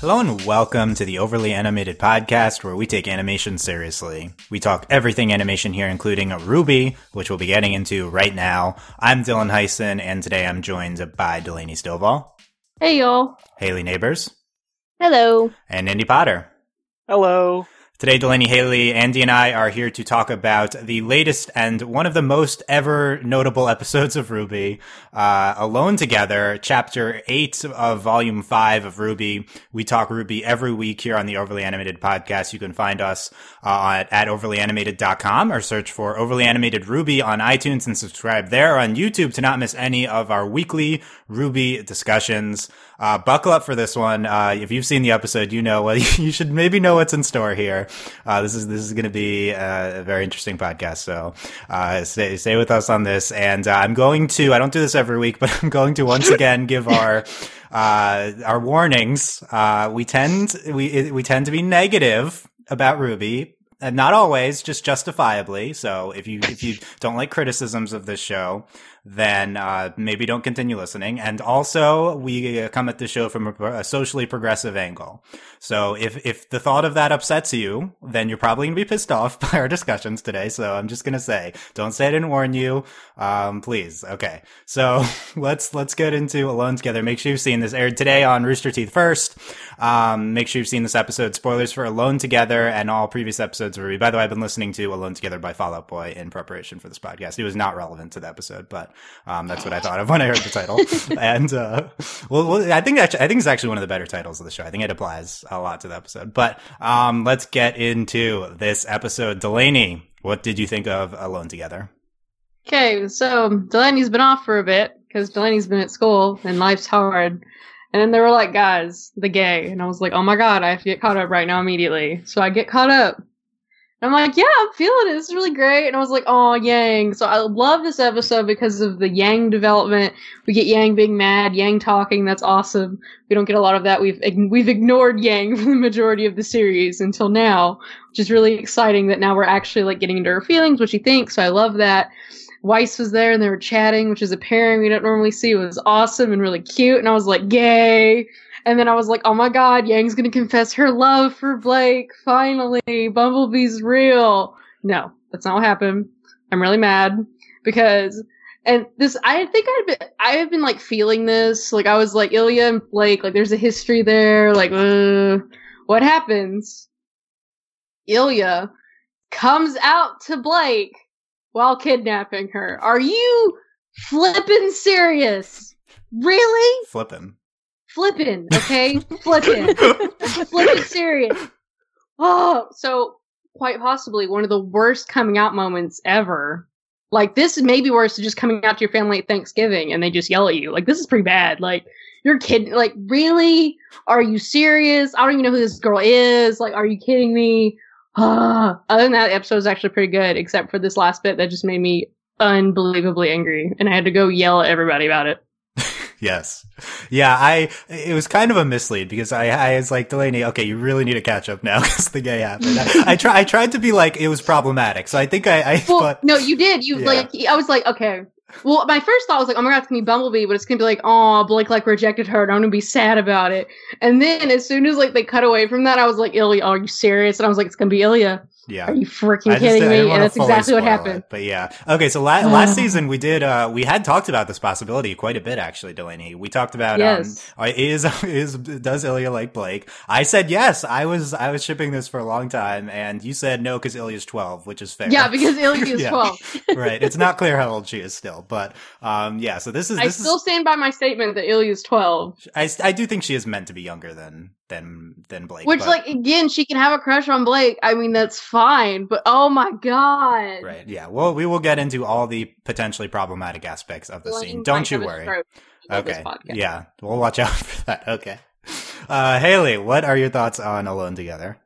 Hello and welcome to the Overly Animated Podcast, where we take animation seriously. We talk everything animation here, including RWBY, which we'll be getting into right now. I'm Dylan Heisen, and today I'm joined by Delaney Stovall, Hey y'all. Haley Neighbors, Hello. and Andy Potter. Hello. Today, Delaney Haley, Andy, and I are here to talk about the latest and one of the most ever notable episodes of RWBY, uh, Alone Together, Chapter 8 of Volume 5 of RWBY. We talk RWBY every week here on the Overly Animated podcast. You can find us uh, at, at overlyanimated.com or search for Overly Animated RWBY on iTunes and subscribe there on YouTube to not miss any of our weekly RWBY discussions. Uh, buckle up for this one. Uh, if you've seen the episode, you know, well, you should maybe know what's in store here. Uh, this is, this is going to be uh, a very interesting podcast. So, uh, stay, stay with us on this. And uh, I'm going to, I don't do this every week, but I'm going to once again give our, uh, our warnings. Uh, we tend, we, we tend to be negative about RWBY, And not always, just justifiably. So if you if you don't like criticisms of this show, then uh, maybe don't continue listening. And also, we uh, come at the show from a, a, socially progressive angle. So if if the thought of that upsets you, then you're probably gonna be pissed off by our discussions today. So I'm just gonna say, don't say I didn't warn you, um, please. Okay, so let's let's get into Alone Together. Make sure you've seen this aired today on Rooster Teeth first. Um, make sure you've seen this episode. Spoilers for Alone Together and all previous episodes of By the way, I've been listening to Alone Together by Fall Out Boy in preparation for this podcast. It was not relevant to the episode, but um, that's what I thought of when I heard the title. and uh, well, well, I think actually, I think it's actually one of the better titles of the show. I think it applies a lot to the episode. But um, let's get into this episode. Delaney, what did you think of Alone Together? Okay, so Delaney's been off for a bit because Delaney's been at school and life's hard. And then they were like, guys, the gay. And I was like, oh my god, I have to get caught up right now immediately. So I get caught up. And I'm like, yeah, I'm feeling it. This is really great. And I was like, oh, Yang. So I love this episode because of the Yang development. We get Yang being mad, Yang talking. That's awesome. We don't get a lot of that. We've we've ignored Yang for the majority of the series until now, which is really exciting. That now we're actually like getting into her feelings, what she thinks. So I love that. Weiss was there and they were chatting, which is a pairing we don't normally see. It was awesome and really cute. And I was like, gay. And then I was like, oh my god, Yang's gonna confess her love for Blake. Finally, Bumblebee's real. No, that's not what happened. I'm really mad because, and this, I think I've been, I have been like feeling this. Like I was like, Ilia and Blake, like there's a history there. Like, uh, what happens? Ilia comes out to Blake while kidnapping her. Are you flippin' serious? Really? Flippin'. Flippin', okay? flipping. flipping serious. Oh, so quite possibly one of the worst coming out moments ever. Like this is maybe worse than just coming out to your family at Thanksgiving and they just yell at you. Like this is pretty bad. Like you're kidding. Like really? Are you serious? I don't even know who this girl is. Like, are you kidding me? Other than that, the episode was actually pretty good, except for this last bit that just made me unbelievably angry, and I had to go yell at everybody about it. Yes, yeah, I it was kind of a mislead because I I was like Delaney, okay, you really need to catch up now because the gay happened. I, I try I tried to be like it was problematic, so I think I I well, thought no, you did you Yeah. like I was like okay. Well, my first thought was like, oh my god, it's gonna be Bumblebee, but it's gonna be like, oh, Blake like rejected her, and I'm gonna be sad about it. And then as soon as like they cut away from that, I was like, Ilia, are you serious? And I was like, it's gonna be Ilia. Yeah. Are you freaking I just- kidding me? And that's exactly what happened. it, but yeah. Okay, so la- last season we did uh we had talked about this possibility quite a bit actually, Delaney. We talked about Yes. um is is does Ilia like Blake? I said yes. I was I was shipping this for a long time and you said no cuz Ilia's 12, which is fair. Yeah, because Ilia is Yeah. 12. right. It's not clear how old she is still, but um yeah, so this is I this still is stand by my statement that Ilia's 12. I, I do think she is meant to be younger than than than Blake. Which, but- like, again, she can have a crush on Blake. I mean, that's fine. But oh my god. Right. Yeah. Well, we will get into all the potentially problematic aspects of the Blaine scene. Don't you worry. stroke of this Okay. Yeah. We'll watch out for that. Okay. Uh, Haley, what are your thoughts on Alone Together?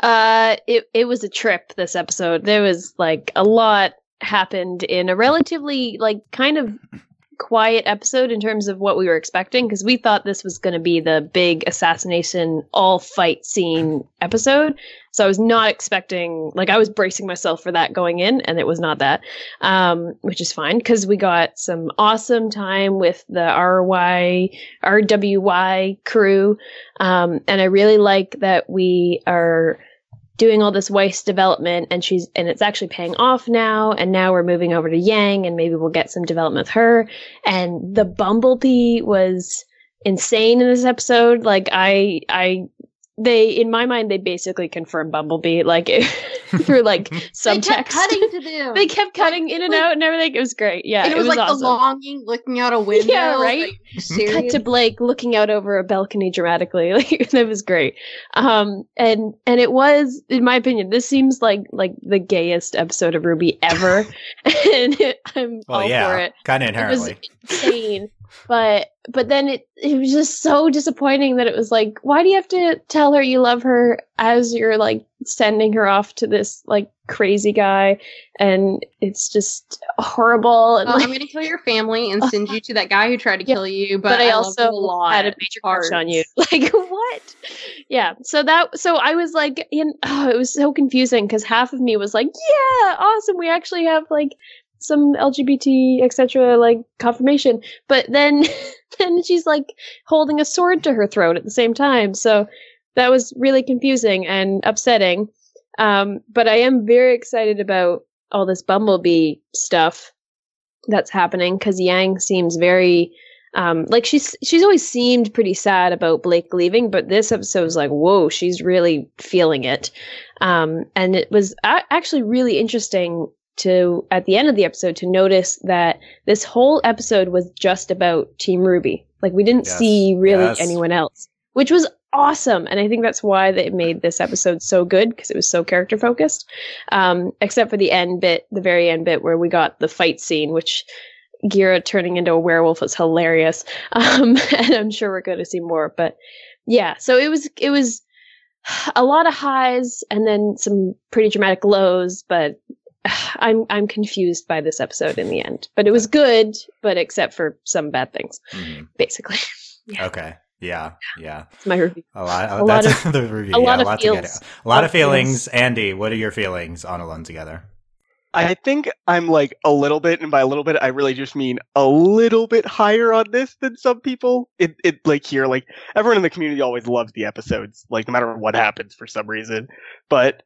Uh, it it was a trip. This episode, there was like a lot happened in a relatively like kind of quiet episode in terms of what we were expecting because we thought this was going to be the big assassination all fight scene episode. So I was not expecting like I was bracing myself for that going in and it was not that. Um which is fine cuz we got some awesome time with the RY RWY crew. Um and I really like that we are doing all this Weiss development and she's and it's actually paying off now. And now we're moving over to Yang and maybe we'll get some development with her. And the bumblebee was insane in this episode. Like I I they in my mind they basically confirmed Bumblebee like through like subtext. They kept cutting to them. they kept cutting in and like, out and everything. It was great. Yeah, and it, was, was like awesome. the longing, looking out a window. Yeah, right. Like, Cut to Blake looking out over a balcony dramatically. Like that was great. Um, and and it was, in my opinion, this seems like like the gayest episode of RWBY ever, and it, I'm well, all yeah, for it. kind of It was inherently. insane. but but then it it was just so disappointing that it was like, why do you have to tell her you love her as you're like sending her off to this like crazy guy and it's just horrible and Oh, like, I'm gonna kill your family and send you to that guy who tried to Yeah, kill you. But, but, I, love also you a lot. had a major crush on you. Like what? Yeah. So that so I was like, in, oh, it was so confusing because half of me was like, yeah, awesome. We actually have like some LGBT etc. like confirmation, but then then she's like holding a sword to her throat at the same time. So that was really confusing and upsetting. Um, but I am very excited about all this Bumblebee stuff that's happening because Yang seems very um, like she's she's always seemed pretty sad about Blake leaving, but this episode was like, whoa, she's really feeling it. Um, and it was a- actually really interesting to at the end of the episode to notice that this whole episode was just about Team RWBY. Like we didn't Yes. see really Yes. anyone else, which was awesome. And I think that's why they made this episode so good because it was so character focused. Um, except for the end bit, the very end bit where we got the fight scene, which Ghira turning into a werewolf was hilarious. Um, and I'm sure we're going to see more. But yeah, so it was it was a lot of highs and then some pretty dramatic lows. But I'm I'm confused by this episode in the end. But it was good, but except for some bad things, Mhm. basically. Yeah. Okay. Yeah. Yeah. It's my review. A lot. A lot that's the review. a yeah, lot a of lot feels. at. A lot of of feels. feelings. Andy, what are your feelings on Alone Together? I think I'm like a little bit, and by a little bit, I really just mean a little bit higher on this than some people. It, it like here, like everyone in the community always loves the episodes, like no matter what happens for some reason. But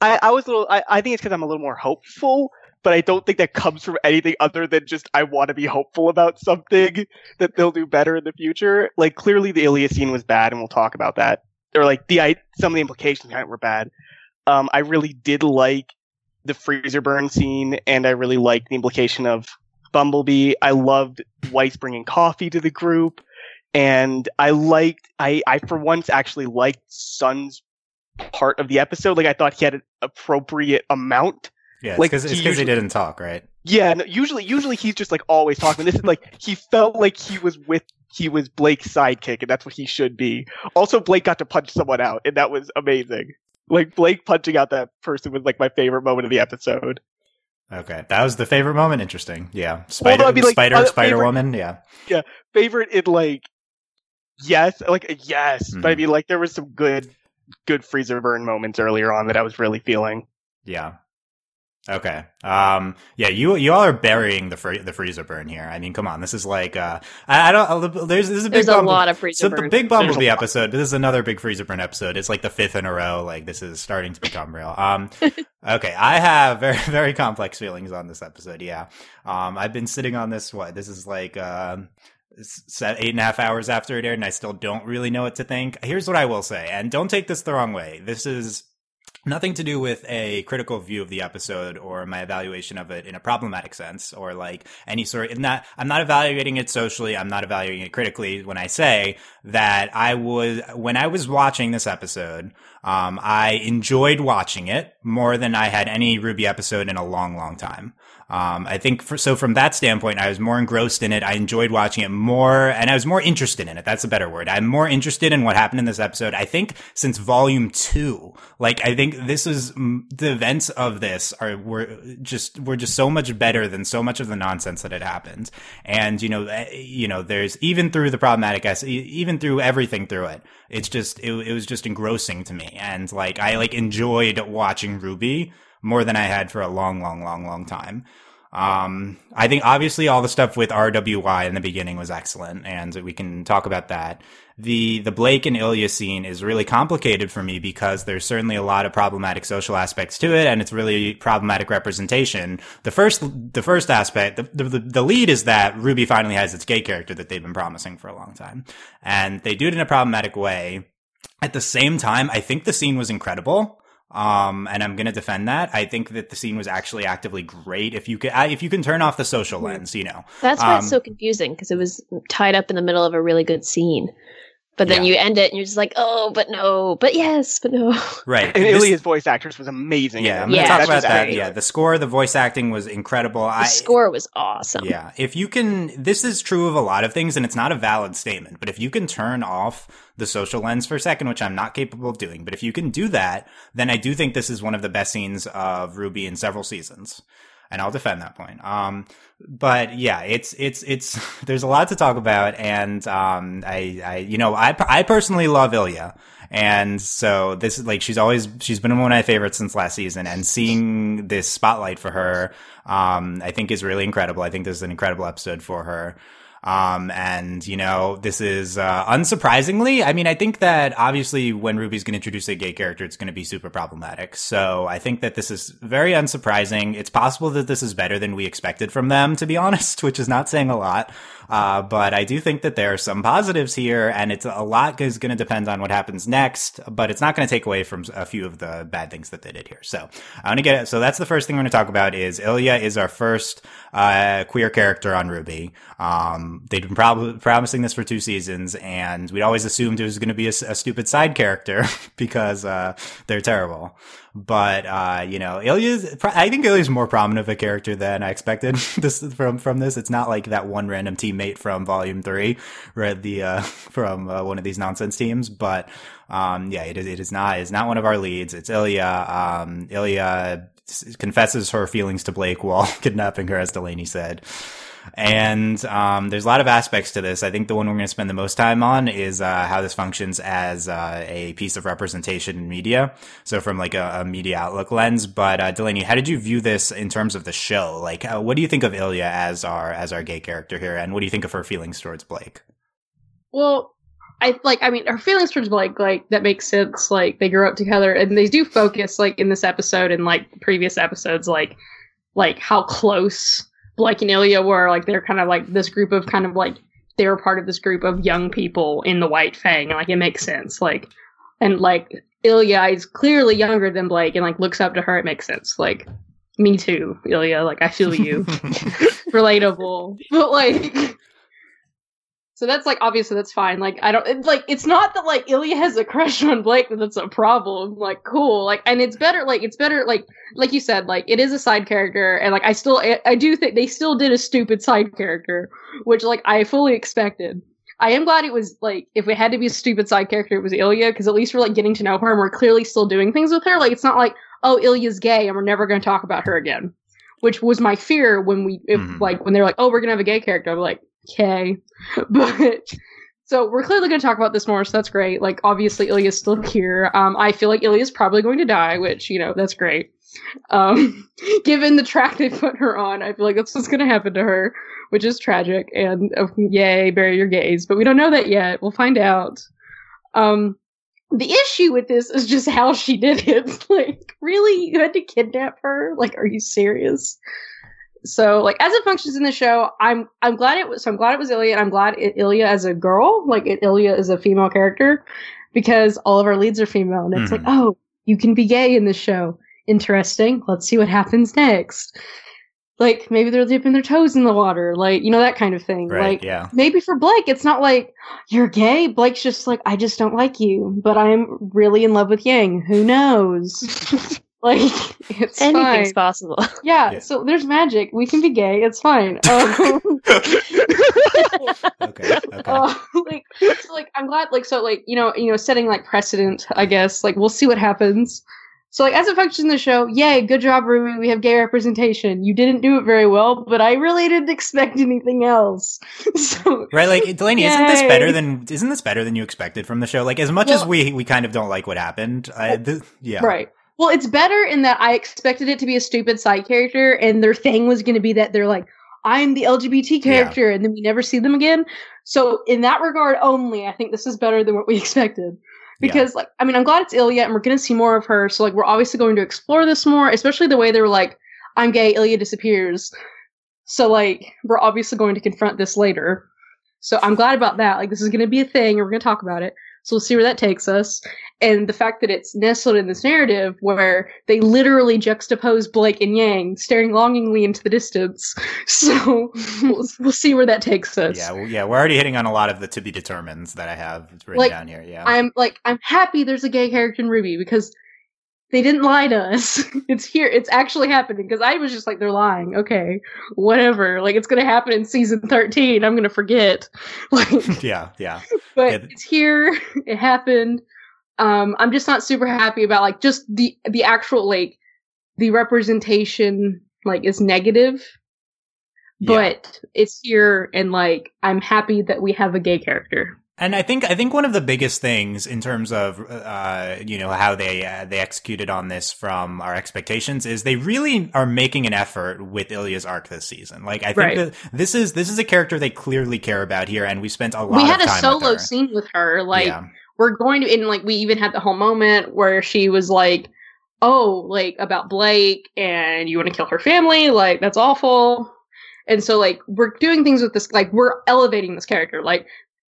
I, I was a little, I, I think it's because I'm a little more hopeful, but I don't think that comes from anything other than just I want to be hopeful about something that they'll do better in the future. Like clearly the scene was bad, and we'll talk about that. Or like the some of the implications behind it were bad. Um, I really did like the freezer burn scene, and I really liked the implication of Bumblebee. I loved Weiss bringing coffee to the group, and I liked I I for once actually liked Sun's part of the episode. Like I thought he had an appropriate amount. Yeah, Like, because it's he because he didn't talk, right? Yeah, no, usually usually he's just like always talking. This is like he felt like he was with he was Blake's sidekick, and that's what he should be. Also, Blake got to punch someone out, and that was amazing. Like Blake punching out that person was like my favorite moment of the episode. Okay, that was the favorite moment. Interesting. Yeah, Spider, no, I mean, like, Spider, other Spider favorite- Woman. Yeah, yeah, favorite in like yes like yes but i Mhm. mean like there was some good good freezer burn moments earlier on that i was really feeling yeah. Okay. Um. Yeah. You you all are burying the free, the freezer burn here. I mean, come on. This is like uh. I, I don't. There's this is a big There's a lot of freezer So the big There's a Bumblebee lot. episode. This is another big freezer burn episode. It's like the fifth in a row. Like this is starting to become real. Um. okay. I have very very complex feelings on this episode. Yeah. Um. I've been sitting on this. What? This is like um. Set eight and a half hours after it aired, and I still don't really know what to think. Here's what I will say, and don't take this the wrong way. This is nothing to do with a critical view of the episode or my evaluation of it in a problematic sense or like any sort of not I'm not evaluating it socially I'm not evaluating it critically when I say that I was when I was watching this episode um I enjoyed watching it more than I had any RWBY episode in a long, long time. Um, I think for, so from that standpoint, I was more engrossed in it. I enjoyed watching it more and I was more interested in it. That's a better word. I'm more interested in what happened in this episode. I think since volume two, like I think this is the events of this are, were just, were just so much better than so much of the nonsense that had happened. And, you know, eh, you know, there's even through the problematic, even through everything through it, it's just, it, it was just engrossing to me. And like, I like enjoyed watching RWBY more than I had for a long, long, long, long time. Um, I think obviously all the stuff with RWY in the beginning was excellent, and we can talk about that. The the Blake and Ilia scene is really complicated for me because there's certainly a lot of problematic social aspects to it, and it's really problematic representation. The first the first aspect, the the, the lead is that RWBY finally has its gay character that they've been promising for a long time, and they do it in a problematic way. At the same time, I think the scene was incredible. Um, and I'm going to defend that. I think that the scene was actually actively great. If you can, if you can turn off the social hmm. lens, you know, that's why um, it's so confusing because it was tied up in the middle of a really good scene. But then yeah. you end it and you're just like, oh, but no, but yes, but no. Right. And this, Ilia's voice actress was amazing. Yeah, I'm going to talk about that. Great. Yeah, the score, the voice acting was incredible. The I, score was awesome. Yeah. If you can, this is true of a lot of things and it's not a valid statement, but if you can turn off the social lens for a second, which I'm not capable of doing, but if you can do that, then I do think this is one of the best scenes of RWBY in several seasons and I'll defend that point. Um, but yeah, it's it's it's there's a lot to talk about, and um, I I you know I I personally love Ilia, and so this like she's always she's been one of my favorites since last season, and seeing this spotlight for her, um, I think is really incredible. I think this is an incredible episode for her. Um, and you know, this is, uh, unsurprisingly, I mean, I think that obviously when RWBY's going to introduce a gay character, it's going to be super problematic. So I think that this is very unsurprising. It's possible that this is better than we expected from them, to be honest, which is not saying a lot. Uh, but I do think that there are some positives here, and it's a lot is going to depend on what happens next. But it's not going to take away from a few of the bad things that they did here. So I want to get it. So that's the first thing we're going to talk about. Is Ilia is our first uh, queer character on RWBY. Um, they've been prob- promising this for two seasons, and we'd always assumed it was going to be a, a, stupid side character because uh, they're terrible. But uh, you know, Ilia's. I think Ilia's more prominent of a character than I expected. this from from this. It's not like that one random teammate from Volume Three, read the uh, from uh, one of these nonsense teams. But um, yeah, it is. It is not. It's not one of our leads. It's Ilia. Um, Ilia confesses her feelings to Blake while kidnapping her, as Delaney said. And um, there's a lot of aspects to this. I think the one we're going to spend the most time on is uh, how this functions as uh, a piece of representation in media. So from like a, a media outlook lens. But uh, Delaney, how did you view this in terms of the show? Like, uh, what do you think of Ilia as our as our gay character here, and what do you think of her feelings towards Blake? Well, I like I mean her feelings towards Blake like that makes sense like they grew up together and they do focus like in this episode and like previous episodes like like how close Blake and Ilia were like they're kind of like this group of kind of like they were part of this group of young people in the White Fang, like it makes sense. Like, and like Ilia is clearly younger than Blake, and like looks up to her. It makes sense. Like, me too, Ilia. Like, I feel you, relatable. But like, so that's like obviously that's fine. Like I don't it, like it's not that like Ilia has a crush on Blake that that's a problem. Like cool. Like and it's better like it's better like like you said like it is a side character and like I still I, I do think they still did a stupid side character which like I fully expected. I am glad it was like if it had to be a stupid side character it was Ilia because at least we're like getting to know her and we're clearly still doing things with her. Like it's not like oh Ilia's gay and we're never going to talk about her again. Which was my fear when we if, mm. like when they're like oh we're going to have a gay character. I'm like okay. But so we're clearly going to talk about this more, so that's great. Like, obviously, Ilia's still here. Um, I feel like Ilia's probably going to die, which, you know, that's great. Um, given the track they put her on, I feel like that's what's going to happen to her, which is tragic. And uh, yay, bury your gays. But we don't know that yet. We'll find out. Um, the issue with this is just how she did it. like, really? You had to kidnap her? Like, are you serious? So like as it functions in the show, I'm I'm glad it was. So I'm glad it was Ilia, and I'm glad it, Ilia as a girl, like it, Ilia is a female character, because all of our leads are female, and it's mm-hmm. like, oh, you can be gay in this show. Interesting. Let's see what happens next. Like maybe they're dipping their toes in the water, like you know that kind of thing. Right, like yeah. maybe for Blake, it's not like you're gay. Blake's just like I just don't like you, but I'm really in love with Yang. Who knows? Like it's Anything's fine. possible. Yeah, Yeah. so there's magic. We can be gay. It's fine. Um, okay. Okay. uh, like, so, like I'm glad. Like, so, like you know, you know, setting like precedent. I guess. Like, we'll see what happens. So, like, as it functions in the show, yay, good job, RWBY. We have gay representation. You didn't do it very well, but I really didn't expect anything else. so, Right, like Delaney, isn't this better than isn't this better than you expected from the show? Like as much as we we kind of don't like what happened, I, th- yeah, Right. Well, it's better in that I expected it to be a stupid side character, and their thing was going to be that they're like, I'm the LGBT character, and then we never see them again. So, in that regard only, I think this is better than what we expected. Yeah. Because, like, I mean, I'm glad it's Ilia, and we're going to see more of her. So, like, we're obviously going to explore this more, especially the way they were like, I'm gay, Ilia disappears. So, like, we're obviously going to confront this later. So, I'm glad about that. Like, this is going to be a thing, and we're going to talk about it. So, we'll see where that takes us and the fact that it's nestled in this narrative where they literally juxtapose Blake and Yang staring longingly into the distance. So we'll, we'll see where that takes us. Yeah, well, yeah, we're already hitting on a lot of the to be determines that I have written Like, down here. Yeah, I'm like I'm happy there's a gay character in RWBY because they didn't lie to us. It's here. It's actually happening because I was just like they're lying. Okay, whatever. Like it's gonna happen in season 13. I'm gonna forget. Like yeah, yeah. but Yeah, it's here. It happened. Um, I'm just not super happy about like just the the actual like the representation like is negative, Yeah. but it's here and like I'm happy that we have a gay character. And I think I think one of the biggest things in terms of uh, you know how they uh, they executed on this from our expectations is they really are making an effort with Ilia's arc this season. Like I think Right. that this is this is a character they clearly care about here, and we spent a lot. we had of a solo with her. scene with her. Like yeah. We're going to, and like we even had the whole moment where she was like, "Oh, like about Blake, and you want to kill her family? Like that's awful." And so like we're doing things with this, like we're elevating this character. Like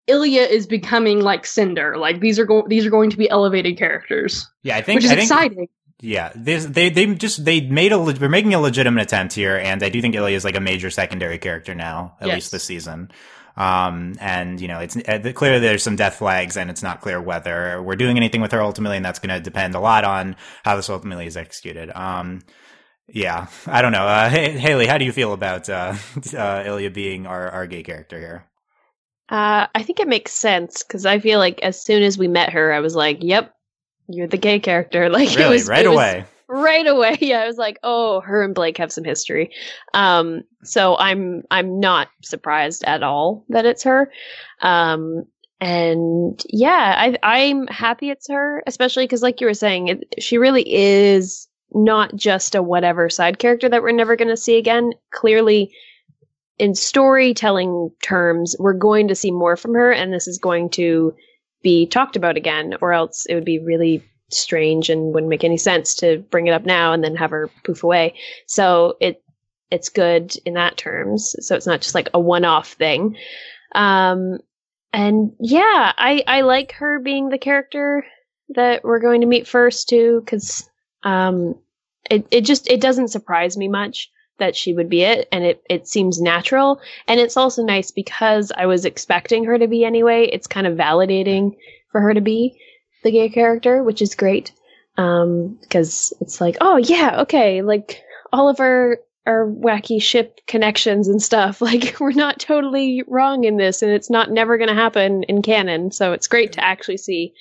Ilia is becoming like Cinder. Like these are going, these are going to be elevated characters, yeah, I think which is I think, exciting. Yeah, this, they they just they made a they're making a legitimate attempt here, and I do think Ilia is like a major secondary character now, at Yes. least this season. Um, and you know, it's uh, clearly there's some death flags, and it's not clear whether we're doing anything with her ultimately, and that's going to depend a lot on how this ultimately is executed. Um, yeah, I don't know. Uh, hey, Haley, how do you feel about uh, uh, Ilia being our our gay character here? Uh, I think it makes sense because I feel like as soon as we met her, I was like, "Yep, you're the gay character." Like it Really, was right it was- away. Right away. Yeah, I was like, "Oh, her and Blake have some history." Um, so I'm I'm not surprised at all that it's her. Um, and yeah, I I'm happy it's her, especially because, like you were saying, it, she really is not just a whatever side character that we're never going to see again. Clearly, in storytelling terms, we're going to see more from her, and this is going to be talked about again, or else it would be really strange and wouldn't make any sense to bring it up now and then have her poof away. So it it's good in that terms. So it's not just like a one-off thing. Um, and yeah, I I like her being the character that we're going to meet first too, because um, it it just it doesn't surprise me much that she would be it, and it it seems natural, and it's also nice because I was expecting her to be anyway. It's kind of validating for her to be the gay character, which is great. Um, because it's like, oh yeah, okay, like all of our our wacky ship connections and stuff. Like we're not totally wrong in this, and it's not never going to happen in canon. So it's great to actually see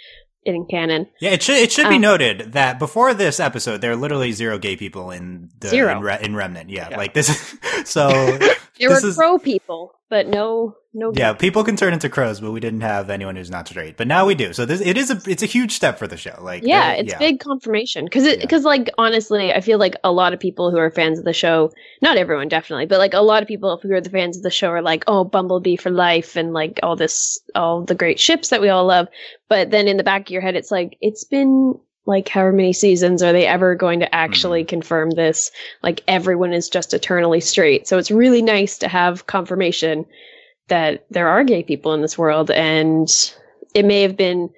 it in canon. Yeah, it should it should be Um, noted that before this episode, there are literally zero gay people in the Zero. in, Re- in Remnant. Yeah, Yeah. like this. so There This were is- crow people, but no, no. yeah, people can turn into crows, but we didn't have anyone who's not straight. But now we do. So this it is a it's a huge step for the show. Like yeah, uh, it's big confirmation because it Yeah. because like honestly, I feel like a lot of people who are fans of the show, not everyone definitely, but like a lot of people who are the fans of the show are like, oh, Bumblebee for life, and like all this, all the great ships that we all love. But then in the back of your head, it's like it's been like however many seasons are they ever going to actually confirm this? Like everyone is just eternally straight. So it's really nice to have confirmation that there are gay people in this world, and it may have been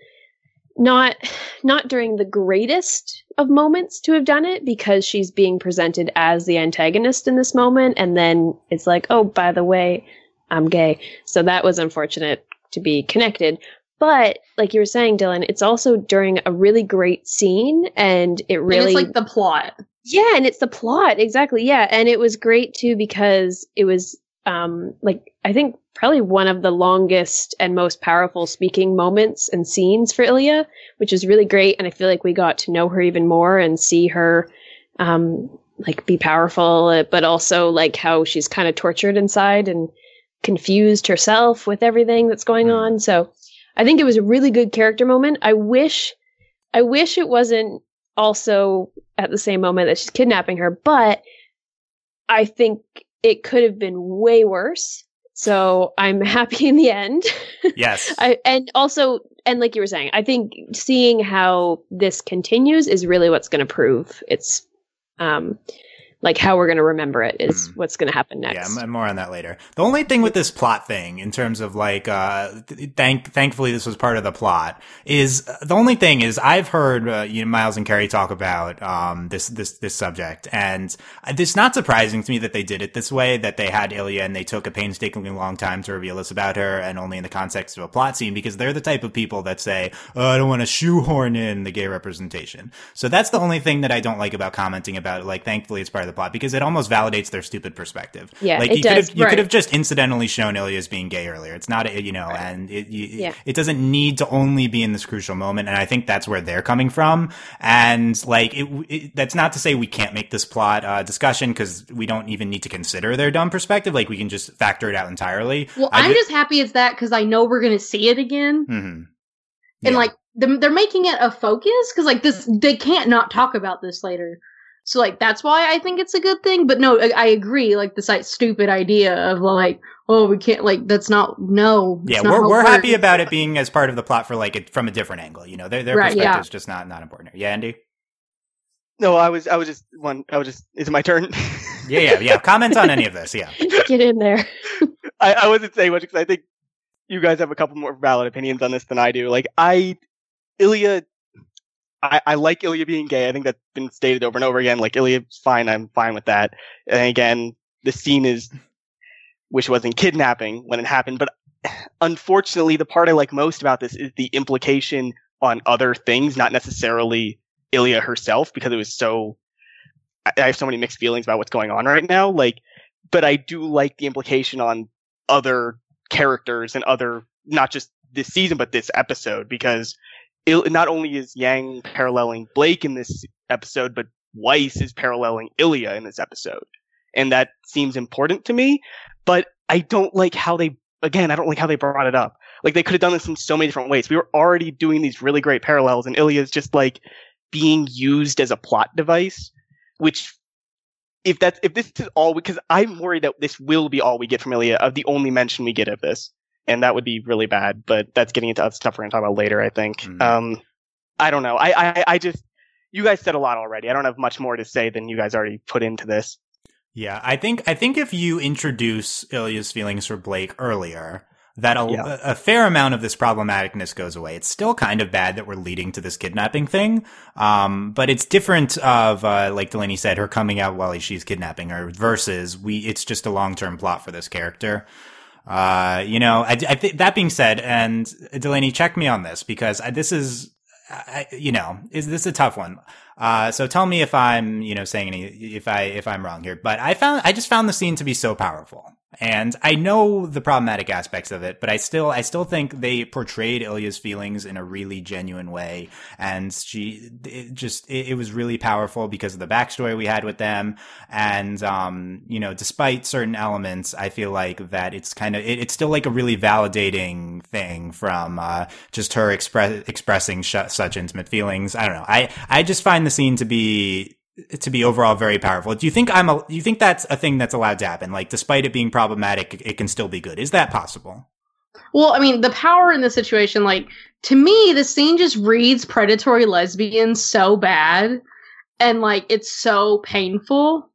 not not during the greatest of moments to have done it because she's being presented as the antagonist in this moment and then it's like oh by the way i'm gay so that was unfortunate to be connected but like you were saying, Dylan, it's also during a really great scene, and it And really it's like the plot. yeah, and it's the plot exactly. Yeah, and it was great too because it was um like I think probably one of the longest and most powerful speaking moments and scenes for Ilia, which is really great. And I feel like we got to know her even more and see her um like be powerful, but also like how she's kind of tortured inside and confused herself with everything that's going on. So I think it was a really good character moment. I wish I wish it wasn't also at the same moment that she's kidnapping her, but I think it could have been way worse. So I'm happy in the end. Yes. I, and also, and like you were saying, I think seeing how this continues is really what's going to prove it's, um, like how we're going to remember it is Mm. what's going to happen next. Yeah, more on that later. The only thing with this plot thing, in terms of like, uh, th- thank, thankfully this was part of the plot, is uh, the only thing is I've heard uh, you know, Miles and Kerry talk about um, this this this subject, and it's not surprising to me that they did it this way. That they had Ilia and they took a painstakingly long time to reveal this about her, and only in the context of a plot scene, because they're the type of people that say, "Oh, I don't want to shoehorn in the gay representation." So that's the only thing that I don't like about commenting about it. Like, thankfully, it's part of the plot because it almost validates their stupid perspective. Yeah, like you could have you right. could have just incidentally shown Ilia as being gay earlier. It's not, a, you know, and it you, Yeah. it doesn't need to only be in this crucial moment. And I think that's where they're coming from. And like, it, it that's not to say we can't make this plot uh, discussion because we don't even need to consider their dumb perspective. Like, we can just factor it out entirely. Well, I I'm ju- just happy it's that because I know we're gonna see it again, Mhm. and Yeah. like they're, they're making it a focus because like this they can't not talk about this later. So like that's why I think it's a good thing. But no, I, I agree. Like this like stupid idea of like oh we can't like that's not no. it's Yeah, not we're we're happy works. about it being as part of the plot for like it from a different angle. You know, their their Right, yeah. perspective's just not not important. Here. Yeah, Andy. No, I was I was just one. I was just. Is it my turn? Yeah, yeah, yeah. Comment on any of this. Yeah. Get in there. I, I wasn't saying much because I think you guys have a couple more valid opinions on this than I do. Like I, Ilia, I, I like Ilia being gay. I think that's been stated over and over again. Like Ilia's fine. I'm fine with that. And again, the scene is, which wasn't kidnapping when it happened, but unfortunately, the part I like most about this is the implication on other things, not necessarily Ilia herself, because it was so. I I have so many mixed feelings about what's going on right now. Like, but I do like the implication on other characters and other not just this season but this episode because Il- not only is Yang paralleling Blake in this episode but Weiss is paralleling Ilia in this episode. And that seems important to me but I don't like how they again I don't like how they brought it up. Like they could have done this in so many different ways. We were already doing these really great parallels and Ilia is just like being used as a plot device which if that's if this is all because I'm worried that this will be all we get from Ilia of the only mention we get of this, and that would be really bad. But that's getting into stuff we're gonna talk about later. I think. Mhm. Um, I don't know. I, I I just you guys said a lot already. I don't have much more to say than you guys already put into this. Yeah, I think I think if you introduce Ilia's feelings for Blake earlier, that a, Yeah. a fair amount of this problematicness goes away. It's still kind of bad that we're leading to this kidnapping thing, um, but it's different. Of uh, like Delaney said, her coming out while she's kidnapping her versus we. It's just a long term plot for this character. Uh, you know, I, I think that being said, and Delaney, check me on this because I, this is, I, you know, is this a tough one? Uh, so tell me if I'm, you know, saying any, if I, if I'm wrong here, but I found, I just found the scene to be so powerful. And I know the problematic aspects of it, but I still, I still think they portrayed Ilia's feelings in a really genuine way. And she, it just, it, it was really powerful because of the backstory we had with them. And, um, you know, despite certain elements, I feel like that it's kind of, it, it's still like a really validating thing from, uh, just her express, expressing sh- such intimate feelings. I don't know. I, I just find the scene to be, to be overall very powerful. Do you think I'm a, do you think that's a thing that's allowed to happen? Like, despite it being problematic, it, can still be good. Is that possible? Well, I mean, the power in the situation, like to me, the scene just reads predatory lesbian so bad, and like it's so painful.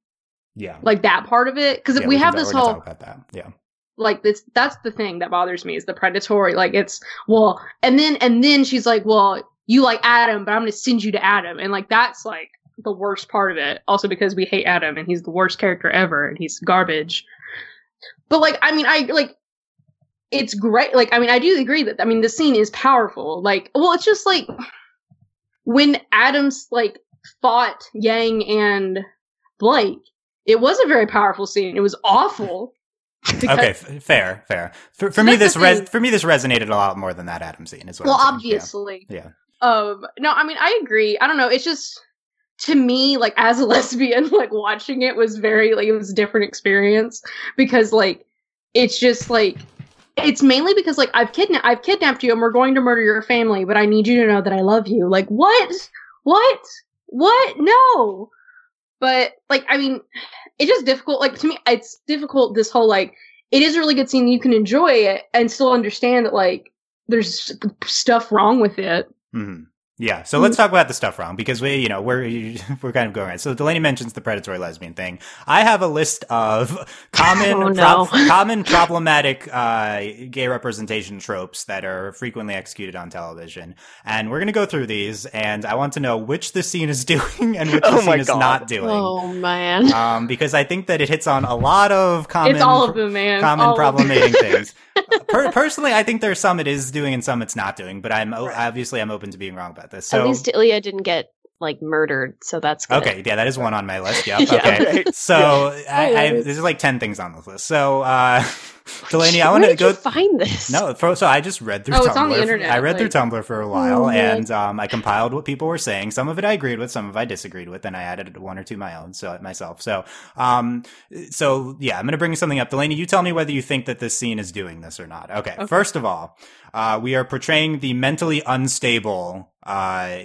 Yeah. Like that part of it, because Yeah, we can have this whole talk about that. Yeah. like this. That's the thing that bothers me is the predatory. Like it's well, and then and then she's like, well, you like Adam, but I'm gonna send you to Adam, and like that's like the worst part of it. Also because we hate Adam, and he's the worst character ever, and he's garbage. But like, I mean, I like it's great. Like, I mean, I do agree that I mean the scene is powerful. Like, well, it's just like when Adams like fought Yang and Blake. It was a very powerful scene. It was awful. Okay, f- fair, fair. For, for So me, this res- for me this resonated a lot more than that Adam scene. Is what well, saying. Yeah. obviously. Yeah. Um. No, I mean, I agree. I don't know. It's just to me, like as a lesbian, like watching it was very like it was a different experience because like it's just like it's mainly because like I've kidnapped I've kidnapped you and we're going to murder your family, but I need you to know that I love you. Like what? What? What? No. But like I mean, it's just difficult. Like to me, it's difficult. This whole like it is a really good scene. You can enjoy it and still understand that like there's stuff wrong with it. hmm Yeah. So let's talk about the stuff wrong because we, you know, we're we're kind of going right. So Delaney mentions the predatory lesbian thing. I have a list of common Oh, no. prob- common problematic uh, gay representation tropes that are frequently executed on television, and we're going to go through these. And I want to know which the scene is doing and which Oh the my scene is not doing. Oh man. Um, because I think that it hits on a lot of common it's all of them, man. common All of them. things. Per- personally, I think there's some it is doing and some it's not doing, but I'm Right. obviously I'm open to being wrong about this. So At least Ilia didn't get like murdered, so that's good. okay, yeah, that is one on my list. Yep. Yeah. Okay. Okay. So I, I, there's like ten things on this list. So uh, Delaney, I want to go. you find this? No, for, so I just read through Oh, Tumblr. it's on the internet, I read through Tumblr for a while, Oh, and um, I compiled what people were saying. Some of it I agreed with, some of it I disagreed with, and I added one or two my own, so myself. So, um, so yeah, I'm going to bring something up. Delaney, you tell me whether you think that this scene is doing this or not. Okay. Okay. First of all, uh, we are portraying the mentally unstable uh,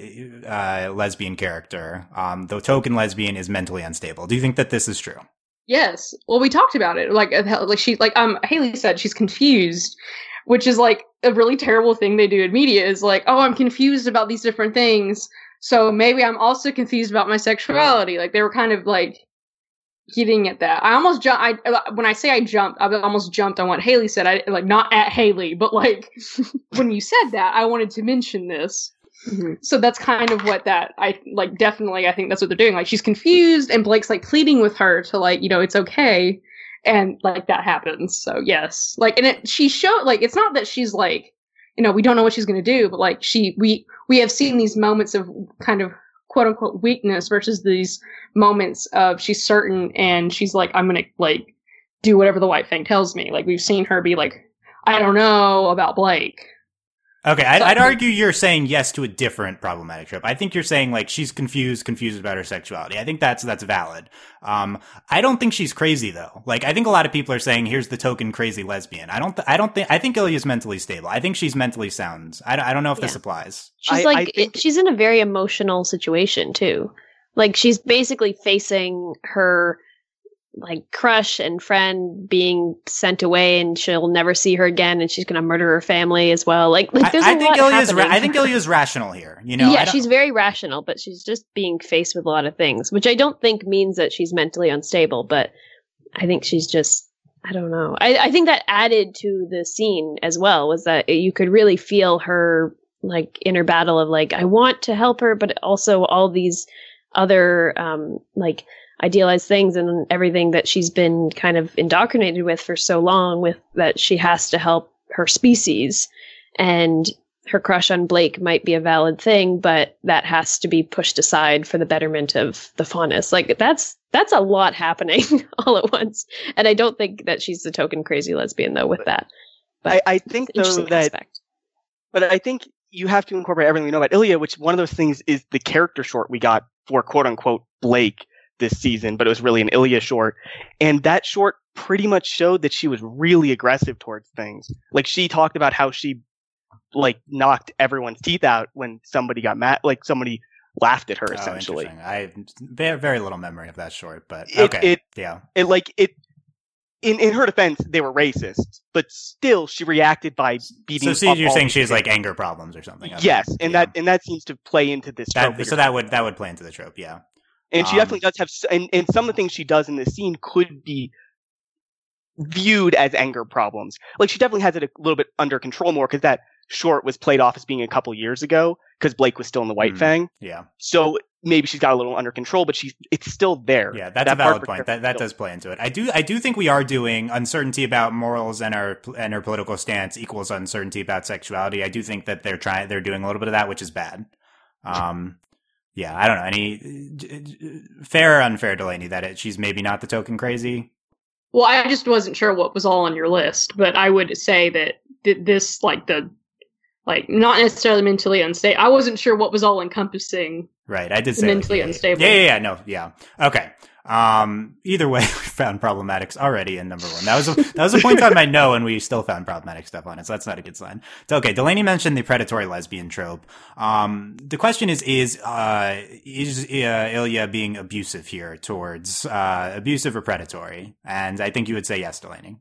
uh, lesbian character. Um, the token lesbian is mentally unstable. Do you think that this is true? Yes. Well, we talked about it. Like, like she, like, um, Haley said she's confused, which is like a really terrible thing they do in media. Is like, oh, I'm confused about these different things, so maybe I'm also confused about my sexuality. Like, they were kind of like getting at that. I almost jumped. I when I say I jumped, I almost jumped on what Haley said. I like not at Haley, but like when you said that, I wanted to mention this. Mhm. So that's kind of what that I like definitely I think that's what they're doing. Like she's confused and Blake's like pleading with her to like, you know, it's okay. And like that happens. So yes. Like and it she showed like it's not that she's like, you know, we don't know what she's gonna do, but like she we we have seen these moments of kind of quote unquote weakness versus these moments of she's certain and she's like, I'm gonna like do whatever the white thing tells me. Like we've seen her be like, I don't know about Blake. Okay, I'd, I'd argue you're saying yes to a different problematic trope. I think you're saying like she's confused, confused about her sexuality. I think that's that's valid. Um, I don't think she's crazy though. Like I think a lot of people are saying here's the token crazy lesbian. I don't. Th- I don't think. I think Ilia's mentally stable. I think she's mentally sound. I, don't- I don't know if this applies. She's I- like I think- it, she's in a very emotional situation too. Like she's basically facing her like crush and friend being sent away and she'll never see her again and she's going to murder her family as well. Like, like I, there's I a think lot Ilia's. Ra- I think Ilia's rational here. You know. Yeah, she's very rational, but she's just being faced with a lot of things, which I don't think means that she's mentally unstable, but I think she's just I don't know. I, I think that added to the scene as well was that you could really feel her like inner battle of like I want to help her, but also all these other um like idealized things and everything that she's been kind of indoctrinated with for so long with that she has to help her species and her crush on Blake might be a valid thing, but that has to be pushed aside for the betterment of the faunus. Like that's that's a lot happening all at once, and I don't think that she's the token crazy lesbian though. With that, I, I think though that aspect. But I think you have to incorporate everything we know about Ilia, which one of those things is the character short we got for quote unquote Blake this season, but it was really an Ilia short. And that short pretty much showed that she was really aggressive towards things. Like she talked about how she like knocked everyone's teeth out when somebody got mad, like somebody laughed at her Oh, essentially. I have very, little memory of that short, but okay. it- yeah. It like it in in her defense, they were racist, but still she reacted by beating So, see, up you're saying she has like anger problems or something. Yes, and Yeah. that and that seems to play into this. that so that would that would play into the trope. Yeah. And she Um, definitely does have and, and some of the things she does in this scene could be viewed as anger problems. Like she definitely has it a little bit under control more because that short was played off as being a couple years ago because Blake was still in the White Hmm. Fang. Yeah. So maybe she's got a little under control, but she's it's still there. Yeah, that's That a valid point. That that does play into it. I do I do think we are doing uncertainty about morals and our and our political stance equals uncertainty about sexuality. I do think that they're trying they're doing a little bit of that, which is bad. Um, yeah, I don't know any fair or unfair, Delaney, that it, she's maybe not the token crazy. Well, I just wasn't sure what was all on your list, but I would say that th- this, like the, like not necessarily mentally unstable. I wasn't sure what was all encompassing. Right, I did say Mentally yeah, unstable. Yeah, yeah, yeah, no, yeah. Okay. Um, either way, we found problematics already in number one. That was a, that was a point on my no, and we still found problematic stuff on it. So that's not a good sign. So, okay, Delaney mentioned the predatory lesbian trope. Um, the question is, is uh, is uh, Ilia being abusive here towards uh, abusive or predatory? And I think you would say yes, Delaney.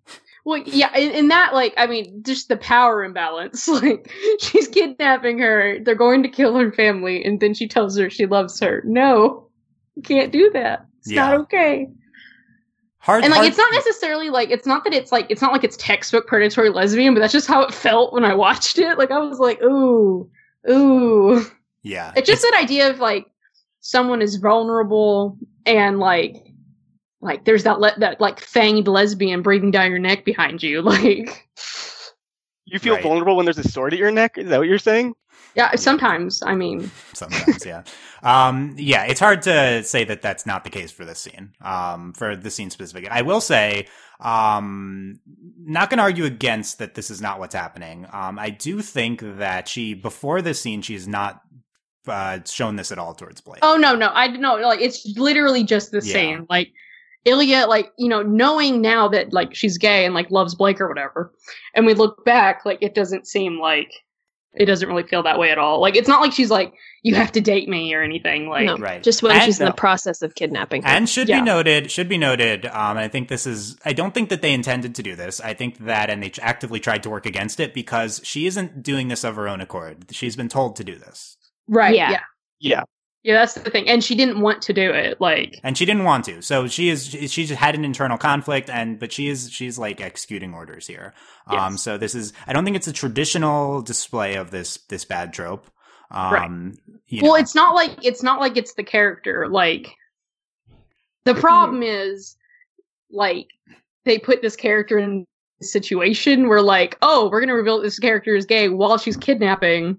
Well, yeah, in, in that, like, I mean, just the power imbalance. Like, she's kidnapping her. They're going to kill her family, and then she tells her she loves her. No, can't do that. It's Yeah. not okay. Hard, And like, hard- it's not necessarily like it's not that it's like it's not like it's textbook predatory lesbian, but that's just how it felt when I watched it. Like, I was like, ooh, ooh. Yeah, It's just that idea of like someone is vulnerable and like like there's that le- that like fanged lesbian breathing down your neck behind you. Like You feel Right. vulnerable when there's a sword at your neck? Is that what you're saying? yeah, sometimes I mean sometimes yeah um yeah it's hard to say that that's not the case for this scene um for the scene specifically, i will say um not gonna argue against that this is not what's happening um i do think that she before this scene she's not uh shown this at all towards blake oh no no I no like it's literally just the Yeah. same like. Ilia, like, you know, knowing now that like she's gay and like loves Blake or whatever, and we look back, like it doesn't seem like it doesn't really feel that way at all. Like it's not like she's like, you have to date me or anything. Like no, right. just when And- she's in the process of kidnapping her. And should Yeah. be noted, should be noted. Um, I think this is. I don't think that they intended to do this. I think that, and they actively tried to work against it because she isn't doing this of her own accord. She's been told to do this. right, Yeah. yeah. Yeah. Yeah, that's the thing. And she didn't want to do it. Like, and she didn't want to. So she is she- just had an internal conflict, and but she is she's like executing orders here. Um, so this is I don't think it's a traditional display of this this bad trope. Um, you well, know. it's not like it's not like it's the character. Like, the problem is, like, they put this character in a situation where, like, oh, we're gonna reveal this character is gay while she's kidnapping,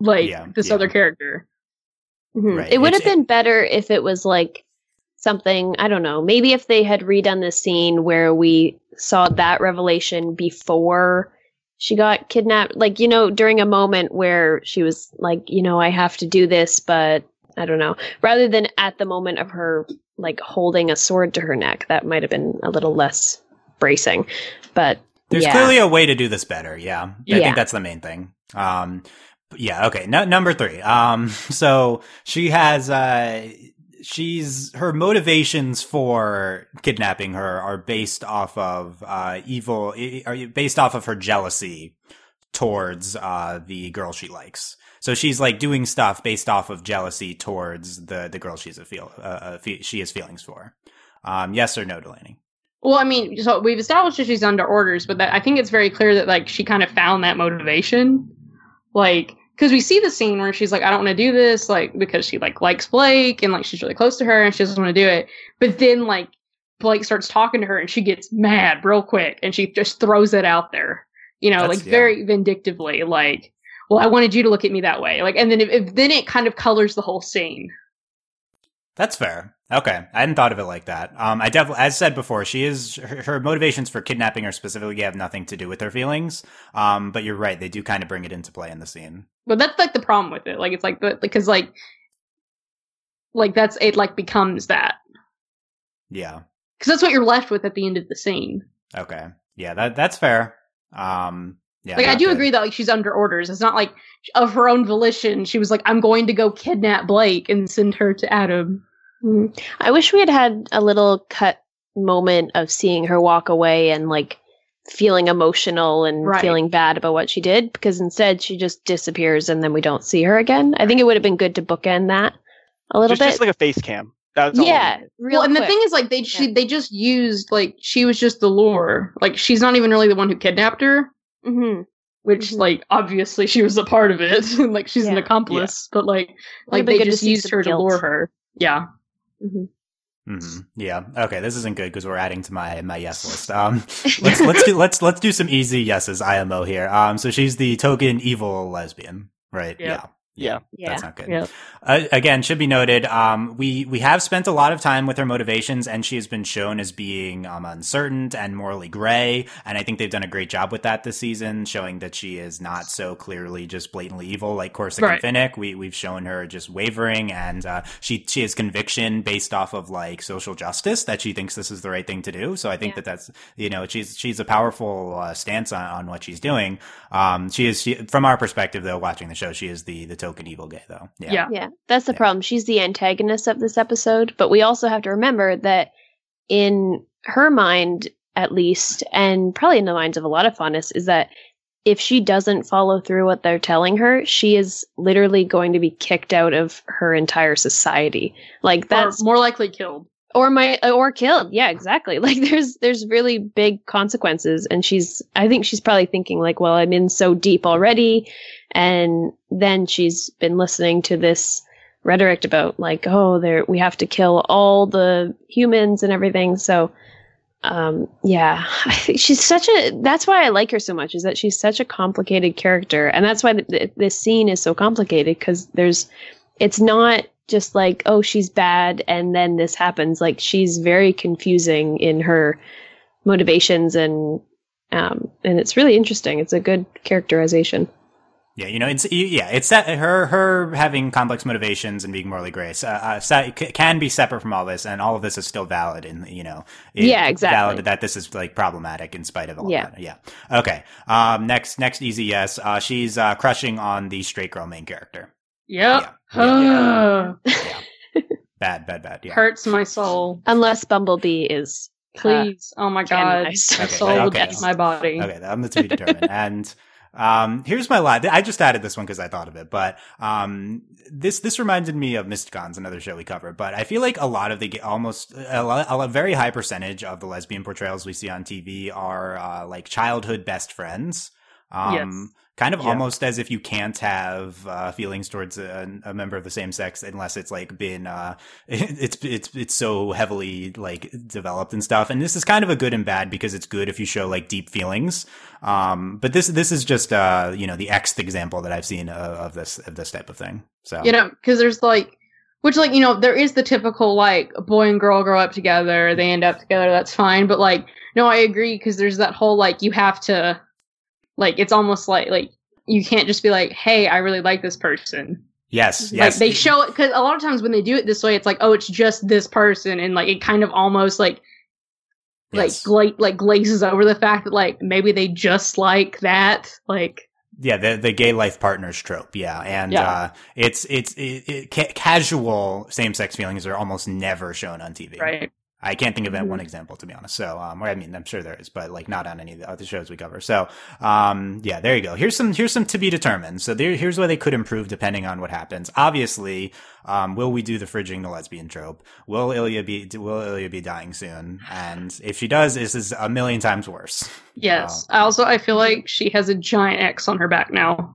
like Yeah, this yeah. other character. Mhm. Right. It would have been better if it was like something, I don't know, maybe if they had redone the scene where we saw that revelation before she got kidnapped. Like, you know, during a moment where she was like, you know, I have to do this, but I don't know. Rather than at the moment of her like holding a sword to her neck, that might have been a little less bracing. But There's yeah. clearly a way to do this better. Yeah. I Yeah. think that's the main thing. Um, but yeah. Okay. No, number three. Um, so she has, uh, she's, her motivations for kidnapping her are based off of, uh, evil, are based off of her jealousy towards, uh, the girl she likes. So she's like doing stuff based off of jealousy towards the, the girl she's a feel, uh, uh, she has feelings for. Um, yes or no, Delaney? Well, I mean, so we've established that she's under orders, but that, I think it's very clear that like she kind of found that motivation, like because we see the scene where she's like, I don't want to do this, like because she like likes Blake and like she's really close to her and she doesn't want to do it, but then like Blake starts talking to her and she gets mad real quick and she just throws it out there, you know, That's- like yeah. very vindictively, like, well, I wanted you to look at me that way, like, and then if, if then it kind of colors the whole scene. That's fair. Okay, I hadn't thought of it like that. Um, I definitely, as said before, she is her, her motivations for kidnapping her specifically have nothing to do with her feelings. Um, but you're right; they do kind of bring it into play in the scene. But that's like the problem with it. Like it's like the because like like that's it like becomes that Yeah. because that's what you're left with at the end of the scene. Okay. Yeah. That that's fair. Um. Yeah. like I do good. agree that like she's under orders. It's not like of her own volition. She was like, I'm going to go kidnap Blake and send her to Adam. Mm. I wish we had had a little cut moment of seeing her walk away and like feeling emotional and Right. feeling bad about what she did because instead she just disappears and then we don't see her again. I think it would have been good to bookend that a little Just, bit. just like a face cam. That's all. yeah, real. well, and the thing is, like they she they just used like she was just the lure. Like she's not even really the one who kidnapped her. Mhm. Which Mhm. like obviously she was a part of it. like she's an Yeah. accomplice, but like Would've like been they good just used some her to lure her. Yeah. Mhm. hmm Yeah. Okay. This isn't good because we're adding to my my yes list. Um, let's let's do let's let's do some easy yeses. IMO here. Um, so she's the token evil lesbian, right? Yep. Yeah. Yeah. Yeah. That's not good. Yeah. Uh, again, should be noted. Um, we we have spent a lot of time with her motivations, and she has been shown as being um, uncertain and morally gray. And I think they've done a great job with that this season, showing that she is not so clearly just blatantly evil like Corsac Right. and Fennec. We we've shown her just wavering, and uh, she she has conviction based off of like social justice that she thinks this is the right thing to do. So I think Yeah. that that's you know she's she's a powerful uh, stance on, on what she's doing. Um, she is she from our perspective though, watching the show, she is the the token evil gay though. Yeah. Yeah, that's the Yeah. problem. She's the antagonist of this episode, but we also have to remember that in her mind, at least, and probably in the minds of a lot of Faunus, is that if she doesn't follow through what they're telling her, she is literally going to be kicked out of her entire society. Like that's Or more likely killed. or my or killed yeah exactly like there's there's really big consequences and she's i think she's probably thinking like well i'm in so deep already and then she's been listening to this rhetoric about like oh there we have to kill all the humans and everything. So um yeah she's such a that's why i like her so much is that she's such a complicated character. And that's why th- th- this scene is so complicated because there's it's not just like oh she's bad and then this happens. Like she's very confusing in her motivations and um and it's really interesting. It's a good characterization Yeah, you know, it's yeah, it's that her her having complex motivations and being morally grace uh, uh, can be separate from all this, and all of this is still valid. In you know, it- Yeah, exactly. valid that this is like problematic in spite of all Yeah. that. Yeah. Okay. Um. Next. Next. Easy. Yes. Uh. She's uh crushing on the straight girl main character. Yep. Yeah. Ugh. Bad. Bad. Bad. Yeah. Hurts my soul. unless bumblebee is uh, Please. oh my god. canonized. My Okay, soul will okay. my body. Okay, I'm to be determined. and um, here's my line. I just added this one because I thought of it, but um, this this reminded me of Mysticons, another show we covered. But I feel like a lot of the almost a, lot, a very high percentage of the lesbian portrayals we see on TV are uh, like childhood best friends. Um, Yes. Kind of Yeah. almost as if you can't have uh, feelings towards a, a member of the same sex unless it's like been uh, it's it's it's so heavily like developed and stuff. And this is kind of a good and bad because it's good if you show like deep feelings. Um, but this this is just uh you know the X example that I've seen of, of this of this type of thing. So You know, because there's like, which like you know, there is the typical like boy and girl grow up together, they end up together, that's fine. But like, no, I agree because there's that whole like you have to, like, it's almost like like you can't just be like, hey, I really like this person. yes, Like yes, they show it because a lot of times when they do it this way, it's like, oh, it's just this person, and like it kind of almost like yes. like gla- like glazes over the fact that like maybe they just like that, like. yeah the the gay life partners trope yeah and Yeah. uh it's it's it, it, ca- casual same sex feelings are almost never shown on TV Right. I can't think of that one example to be honest. So, um, or I mean, I'm sure there is, but like not on any of the other shows we cover. So, um, yeah, there you go. Here's some, here's some to be determined. So there, here's where they could improve depending on what happens. Obviously, um, will we do the fridging the lesbian trope? Will Ilia be, will Ilia be dying soon? And if she does, this is a million times worse. Yes. Wow. Also, I feel like she has a giant X on her back now.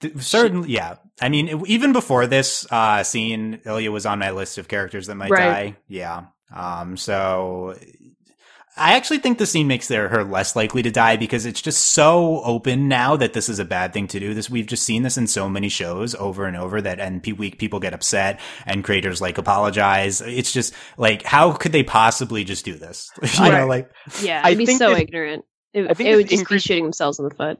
Th- Certainly, yeah. I mean, even before this uh, scene, Ilia was on my list of characters that might Right. die. Yeah. Um. So, I actually think the scene makes their, her less likely to die because it's just so open now that this is a bad thing to do. This we've just seen this in so many shows over and over that, and pe- we, people get upset and creators like apologize. It's just like, how could they possibly just do this? you know, like yeah I it'd be think so this- ignorant it, I think it would just increase- be shooting themselves in the foot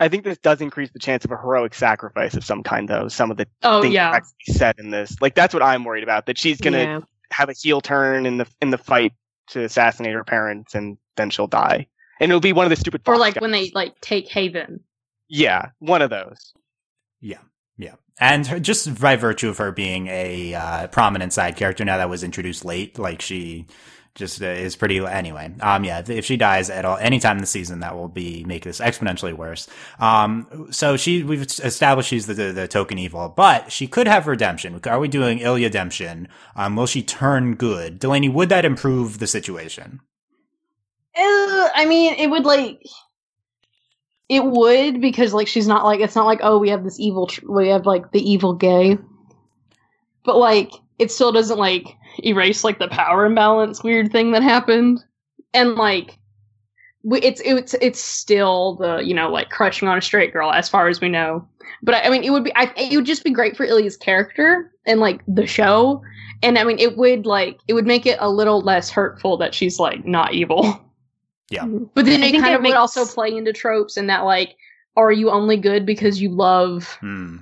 I think this does increase the chance of a heroic sacrifice of some kind, though. Some of the Oh things yeah. actually said in this, like that's what I'm worried about. That she's gonna yeah have a heel turn in the in the fight to assassinate her parents, and then she'll die. And it'll be one of the stupid. Or like guys. when they like take Haven. yeah, one of those. Yeah, yeah, and her, just by virtue of her being a uh, prominent side character now that was introduced late, like she just uh, is pretty anyway. Um, yeah, if she dies at all any time in the season, that will be make this exponentially worse. Um, so she we've established she's the, the, the token evil, but she could have redemption. Are we doing Ilia redemption? Um, will she turn good? Delaney, would that improve the situation? Uh, I mean, it would like it would because like she's not like it's not like oh we have this evil tr- we have like the evil gay, but like it still doesn't like erase like the power imbalance weird thing that happened, and like it's it's it's still the you know like crushing on a straight girl as far as we know. But I, I mean, it would be I, it would just be great for Ilia's character and like the show, and I mean it would like it would make it a little less hurtful that she's like not evil. Yeah. But then I it think kind it of makes- would also play into tropes and that like, are you only good because you love Hmm.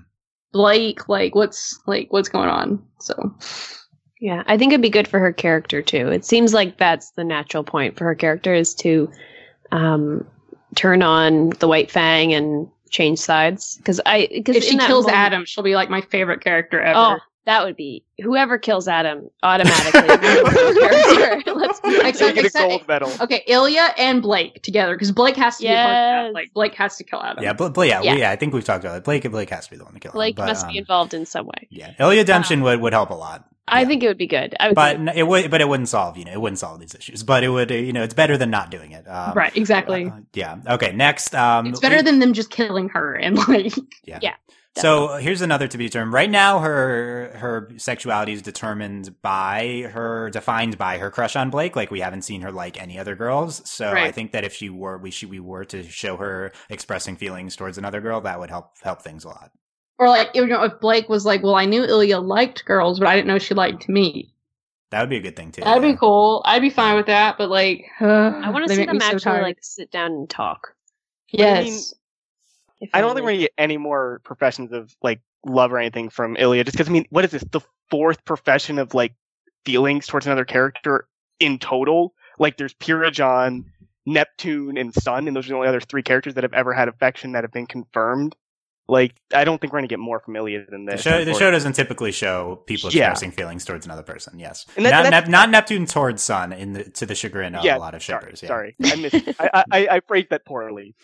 Blake? Like, what's like what's going on? So Yeah, I think it'd be good for her character too. It seems like that's the natural point for her character is to um, turn on the White Fang and change sides. Because I, because if she kills Adam, she'll be like my favorite character ever. oh, that would be whoever kills Adam automatically. Let's be. Except- get a except- gold medal. Okay, Ilia and Blake together because Blake has to be a part of that. Yes. Like Blake has to kill Adam. Yeah, but, but yeah, Yeah. We, yeah, I think we've talked about it. Blake, Blake has to be the one to kill him. Blake but, must um, be involved in some way. Yeah, Ilia redemption would, would help a lot. I Yeah. think it would be good. I would but think- n- it would, but it wouldn't solve, you know, it wouldn't solve these issues. But it would, uh, you know, it's better than not doing it. Um, right. Exactly. uh, yeah. Okay. Next, um, it's better than them just killing her and like. yeah. Yeah, So here's another to be term. Right now, her her sexuality is determined by her, defined by her crush on Blake. Like we haven't seen her like any other girls. So I think that if she were, we should we were to show her expressing feelings towards another girl, that would help help things a lot. Or like, you know, if Blake was like, "Well, I knew Ilia liked girls, but I didn't know she liked me." That would be a good thing too. That'd yeah. be cool. I'd be fine with that. But like, I want to see them me so actually like sit down and talk. Yes. I mean, I don't think we're gonna get any more professions of like love or anything from Ilia, just because I mean, what is this? The fourth profession of like feelings towards another character in total? Like, there's Pirajon, Neptune, and Sun, and those are the only other three characters that have ever had affection that have been confirmed. Like, I don't think we're gonna get more from Ilia than The this. show, the show doesn't typically show people Yeah. expressing feelings towards another person. Yes, And that- not, that's- Nep- not Neptune towards Sun, in the to the chagrin of Yeah, a lot of Sorry, yeah. sorry, I missed. I, I I phrased that poorly.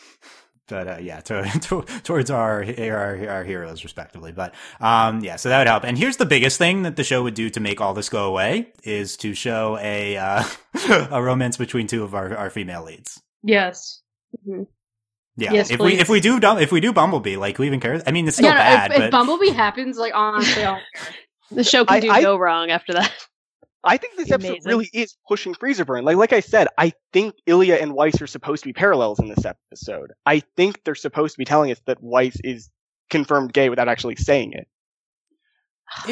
but uh, yeah, to, to, towards our, our our heroes respectively. But um, yeah, so that would help. And here's the biggest thing that the show would do to make all this go away is to show a uh, a romance between two of our, our female leads. yes. Yeah, Yes, if we if we do if we do Bumblebee, like who even cares? I mean, it's still yeah, bad, if, if but Bumblebee happens, like honestly, I'll The show can I- do I- no wrong after that. I think this episode Amazing. really is pushing Freezer Burn. Like, like I said, I think Ilia and Weiss are supposed to be parallels in this episode. I think they're supposed to be telling us that Weiss is confirmed gay without actually saying it.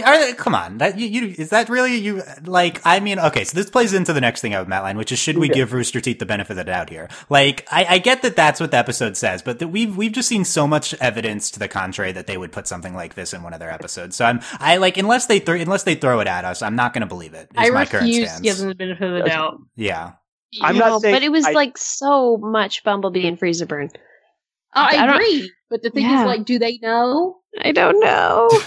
Are they, come on, that you, you is that really you? Like, I mean, okay, so this plays into the next thing I would Mattline, which is should we Yeah. give Rooster Teeth the benefit of the doubt here? Like, I, I get that that's what the episode says, but that we've we've just seen so much evidence to the contrary that they would put something like this in one of their episodes. So I'm I like unless they th- unless they throw it at us, I'm not going to believe it. Is I my current refuse to stance. give them the benefit of the doubt. Yeah, I'm No, not saying but it was I- like so much Bumblebee and Freezer Burn. I, I agree, but the thing Yeah. is, like, do they know? I don't know.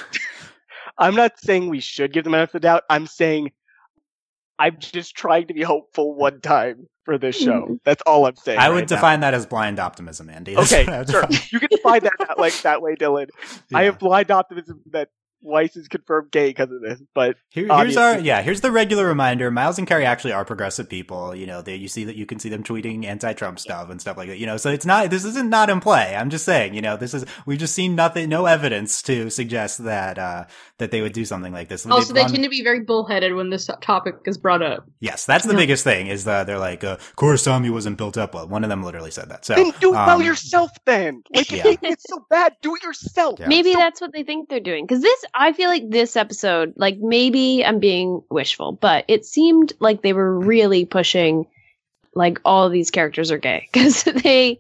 I'm not saying we should give them benefit of the doubt. I'm saying I'm just trying to be hopeful one time for this show. Mm-hmm. That's all I'm saying. I would right now. define that as blind optimism, Andy. That's Okay, what I sure. define- You can define that, that like that way, Dylan. I have blind optimism that Weiss is confirmed gay because of this, but Here, here's our yeah. Here's the regular reminder. Miles and Kerry actually are progressive people. You know, they you see that you can see them tweeting anti-Trump stuff and stuff like that. You know, so it's not this isn't not in play. I'm just saying. You know, this is we've just seen nothing, no evidence to suggest that uh that they would do something like this. Also, they They've tend to be very bullheaded when this topic is brought up. yes, that's the No. biggest thing. Is that they're like, uh, Korrasami wasn't built up well. One of them literally said that. So then do it well um, yourself. Then, like, yeah. if it's so bad, do it yourself. Yeah. Maybe So- that's what they think they're doing. Because this, I feel like this episode, like maybe I'm being wishful, but it seemed like they were really pushing, like all these characters are gay. Because they,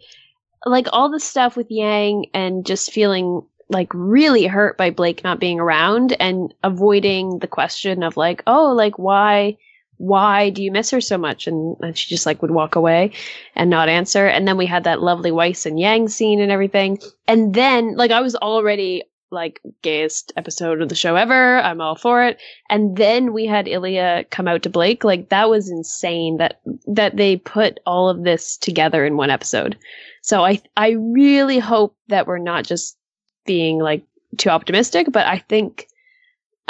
like all the stuff with Yang and just feeling like really hurt by Blake not being around and avoiding the question of like, oh, like why, why do you miss her so much? And, and she just like would walk away and not answer. And then we had that lovely Weiss and Yang scene and everything. And then, like, I was already like gayest episode of the show ever. I'm all for it. And then we had Ilia come out to Blake. Like that was insane that that they put all of this together in one episode. So I I really hope that we're not just being like too optimistic, but I think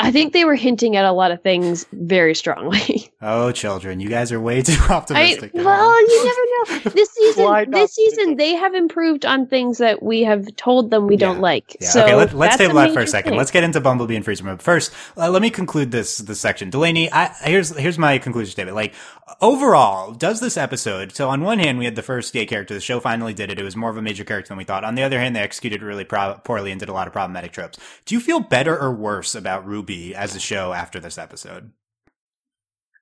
I think they were hinting at a lot of things very strongly. Oh, children, you guys are way too I, optimistic. well, you never know. This season, this season, they have improved on things that we have told them we don't like. Yeah, so okay, let, let's that's table that for a second. thing. Let's get into Bumblebee and Freezer Mode. First, uh, let me conclude this this section. Delaney, I, here's here's my conclusion statement. Like overall, does this episode? So on one hand, we had the first gay character. The show finally did it. It was more of a major character than we thought. On the other hand, they executed really pro- poorly and did a lot of problematic tropes. Do you feel better or worse about RWBY as a show after this episode?